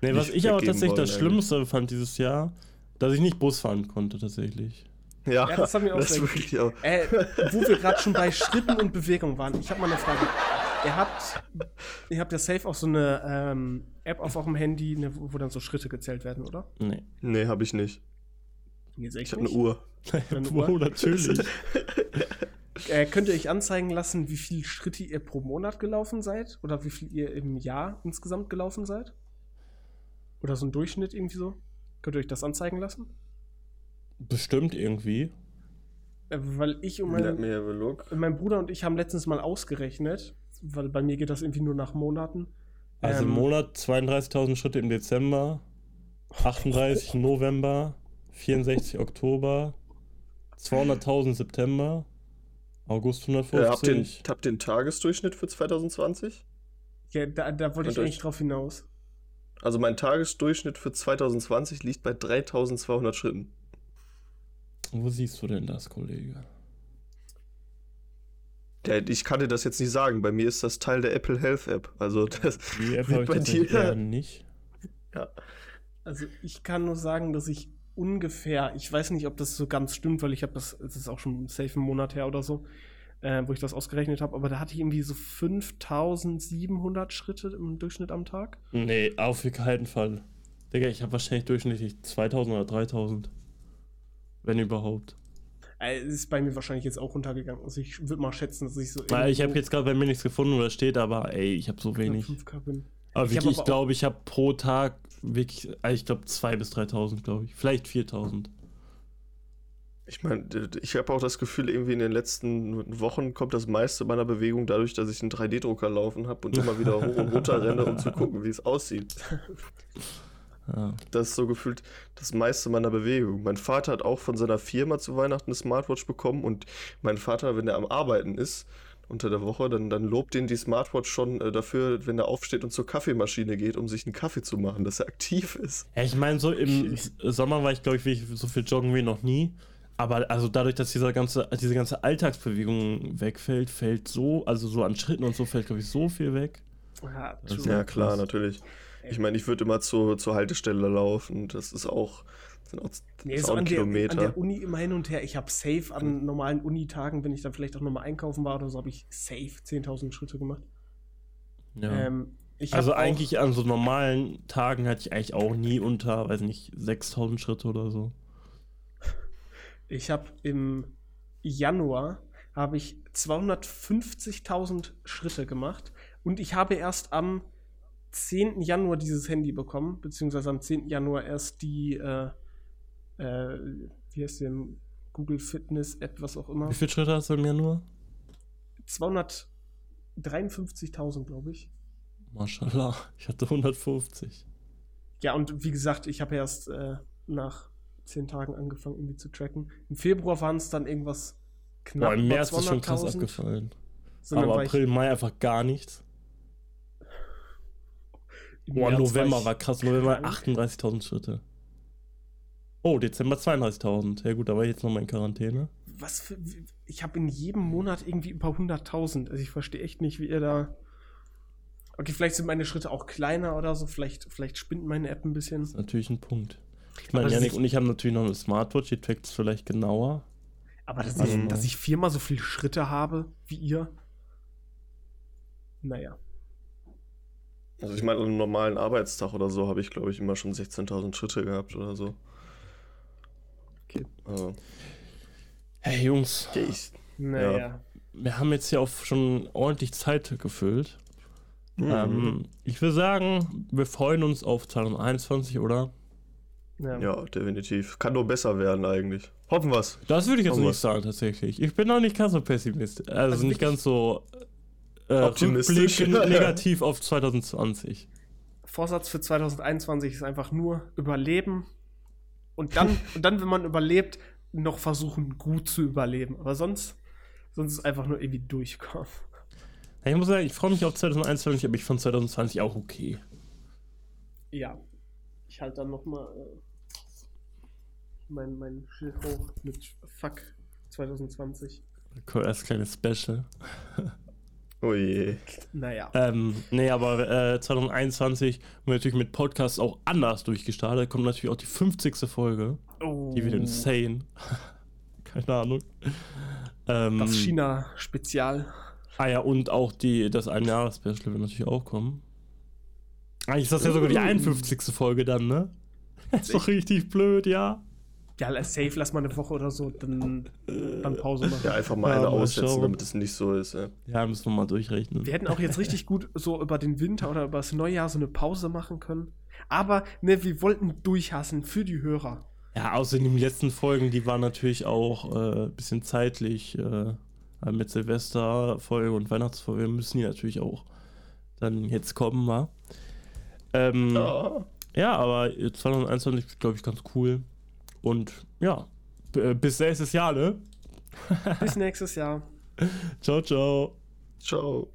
Nee, was ich aber tatsächlich wollen, das Schlimmste fand dieses Jahr, dass ich nicht Bus fahren konnte, tatsächlich. Ja, ja das haben wir auch, das wirklich auch. Äh, wo wir gerade schon bei Schritten und Bewegung waren. Ich habe mal eine Frage. Ihr habt, ihr habt ja safe auch so eine ähm, App auf eurem Handy, ne, wo dann so Schritte gezählt werden, oder? Nee. Nee, habe ich nicht. Ich habe eine Uhr. Eine Uhr? Oh, natürlich. Äh, könnt ihr euch anzeigen lassen, wie viele Schritte ihr pro Monat gelaufen seid? Oder wie viel ihr im Jahr insgesamt gelaufen seid? Oder so ein Durchschnitt irgendwie so? Könnt ihr euch das anzeigen lassen? Bestimmt irgendwie. Äh, weil ich und mein, mein, Bruder und ich haben letztens mal ausgerechnet, weil bei mir geht das irgendwie nur nach Monaten. Also ähm, im Monat 32.000 Schritte im Dezember, 38 November, 64 Oktober, 200.000 September, August 150. Äh, habt, ihr, habt ihr den Tagesdurchschnitt für 2020? Ja, da, da wollte ich eigentlich drauf hinaus. Also mein Tagesdurchschnitt für 2020 liegt bei 3200 Schritten. Wo siehst du denn das, Kollege? Ja, ich kann dir das jetzt nicht sagen. Bei mir ist das Teil der Apple Health App. Also das Die App habe ich bei dir nicht. Ja. Also ich kann nur sagen, dass ich ungefähr, ich weiß nicht, ob das so ganz stimmt, weil ich habe das, es ist auch schon safe einen Monat her oder so, äh, wo ich das ausgerechnet habe, aber da hatte ich irgendwie so 5700 Schritte im Durchschnitt am Tag. Nee, auf keinen Fall. Digga, ich habe wahrscheinlich durchschnittlich 2000 oder 3000. Wenn überhaupt. Äh, ist bei mir wahrscheinlich jetzt auch runtergegangen. Also ich würde mal schätzen, dass ich so. Weil ich habe jetzt gerade bei mir nichts gefunden, wo das steht, aber ey, ich habe so wenig. Aber ich wirklich, ich glaube, ich habe pro Tag wirklich, also ich glaube 2.000 bis 3.000, glaube ich. Vielleicht 4.000. Ich meine, ich habe auch das Gefühl, irgendwie in den letzten Wochen kommt das meiste meiner Bewegung dadurch, dass ich einen 3D-Drucker laufen habe und immer wieder hoch und runter renne, um zu gucken, wie es aussieht. Ja. Das ist so gefühlt das meiste meiner Bewegung. Mein Vater hat auch von seiner Firma zu Weihnachten eine Smartwatch bekommen und mein Vater, wenn er am Arbeiten ist, unter der Woche, dann, dann lobt ihn die Smartwatch schon äh, dafür, wenn er aufsteht und zur Kaffeemaschine geht, um sich einen Kaffee zu machen, dass er aktiv ist. Ja, ich meine, so im Sommer war ich, glaube ich, so viel joggen wie noch nie. Aber also dadurch, dass dieser ganze, diese ganze Alltagsbewegung wegfällt, fällt so, also so an Schritten und so fällt, glaube ich, so viel weg. Ja. Ja, klar, natürlich. Ich meine, ich würde immer zur, zur Haltestelle laufen. Das ist auch, sind auch, Nee, ist so auch ein an der, an Kilometer. der Uni immer hin und her. Ich habe safe an normalen Unitagen, wenn ich dann vielleicht auch nochmal einkaufen war oder so, habe ich safe 10.000 Schritte gemacht. Ja. Ähm, also eigentlich an so normalen Tagen hatte ich eigentlich auch nie unter, weiß nicht, 6000 Schritte oder so. Ich habe im Januar habe ich 250.000 Schritte gemacht und ich habe erst am 10. Januar dieses Handy bekommen, beziehungsweise am 10. Januar erst die, äh, äh, wie heißt denn, Google Fitness App, was auch immer. Wie viele Schritte hast du im Januar? 253.000, glaube ich. Mashallah, ich hatte 150. Ja, und wie gesagt, ich habe erst äh, nach 10 Tagen angefangen, irgendwie zu tracken. Im Februar waren es dann irgendwas knapp Boah, im März ist schon krass 200.000. abgefallen. Aber war ich- April, Mai einfach gar nichts. im Boah, November ich war krass. November krank. 38.000 Schritte. Oh, Dezember 32.000. Ja gut, da war ich jetzt nochmal in Quarantäne. Was für. Ich habe in jedem Monat irgendwie über 100.000. Also ich verstehe echt nicht, wie ihr da. Okay, vielleicht sind meine Schritte auch kleiner oder so. Vielleicht, vielleicht spinnt meine App ein bisschen. Das ist natürlich ein Punkt. Ich meine, Janik und ich haben natürlich noch eine Smartwatch, die trackt es vielleicht genauer. Aber dass, Also ich, dass ich viermal so viele Schritte habe wie ihr. Naja. Also ich meine, an einem normalen Arbeitstag oder so habe ich, glaube ich, immer schon 16.000 Schritte gehabt oder so. Okay. Also, Hey Jungs, okay, ich, Naja. wir haben jetzt hier auch schon ordentlich Zeit gefüllt. Mhm. Ähm, ich würde sagen, wir freuen uns auf 2021, oder? Ja. ja, definitiv. Kann nur besser werden eigentlich. Hoffen wir's. Das würde ich jetzt Hoffen nicht wir's. sagen, tatsächlich. Ich bin noch nicht ganz so pessimistisch. Also, Also nicht ganz so äh, Optimistisch. negativ auf 2020. Vorsatz für 2021 ist einfach nur überleben. Und dann, und dann, wenn man überlebt, noch versuchen, gut zu überleben. Aber sonst, sonst ist einfach nur irgendwie durchkommen. Ich muss sagen, ich freue mich auf 2021, aber ich fand 2020 auch okay. Ja. Ich halte dann nochmal äh, mein, mein Schild hoch mit Fuck 2020. Das kleine Special. Oh je. Naja. Ähm, nee, aber äh, 2021 haben wir natürlich mit Podcasts auch anders durchgestartet. Kommt natürlich auch die 50. Folge. Oh, Die wird insane. Keine Ahnung. Ähm, das China-Spezial. Ah ja, und auch die, das Ein-Jahres-Special wird natürlich auch kommen. Eigentlich ist das ja sogar die 51. Folge dann, ne? ist doch richtig blöd, ja. Ja, lass- safe, lass mal eine Woche oder so, dann, dann Pause machen. Ja, einfach mal Ja, eine mal aussetzen, schauen. damit es nicht so ist. Ja. Ja, müssen wir mal durchrechnen. Wir hätten auch jetzt richtig gut so über den Winter oder über das Neujahr so eine Pause machen können. Aber ne, wir wollten durchhassen für die Hörer. Ja, außerdem die letzten Folgen, die waren natürlich auch äh, ein bisschen zeitlich äh, mit Silvesterfolge und Weihnachtsfolge müssen die natürlich auch dann jetzt kommen, wa? Ähm, ja. Ja. aber 2021 glaube ich ganz cool. Und ja, äh, bis nächstes Jahr, ne? Bis nächstes Jahr. Ciao, ciao. Ciao.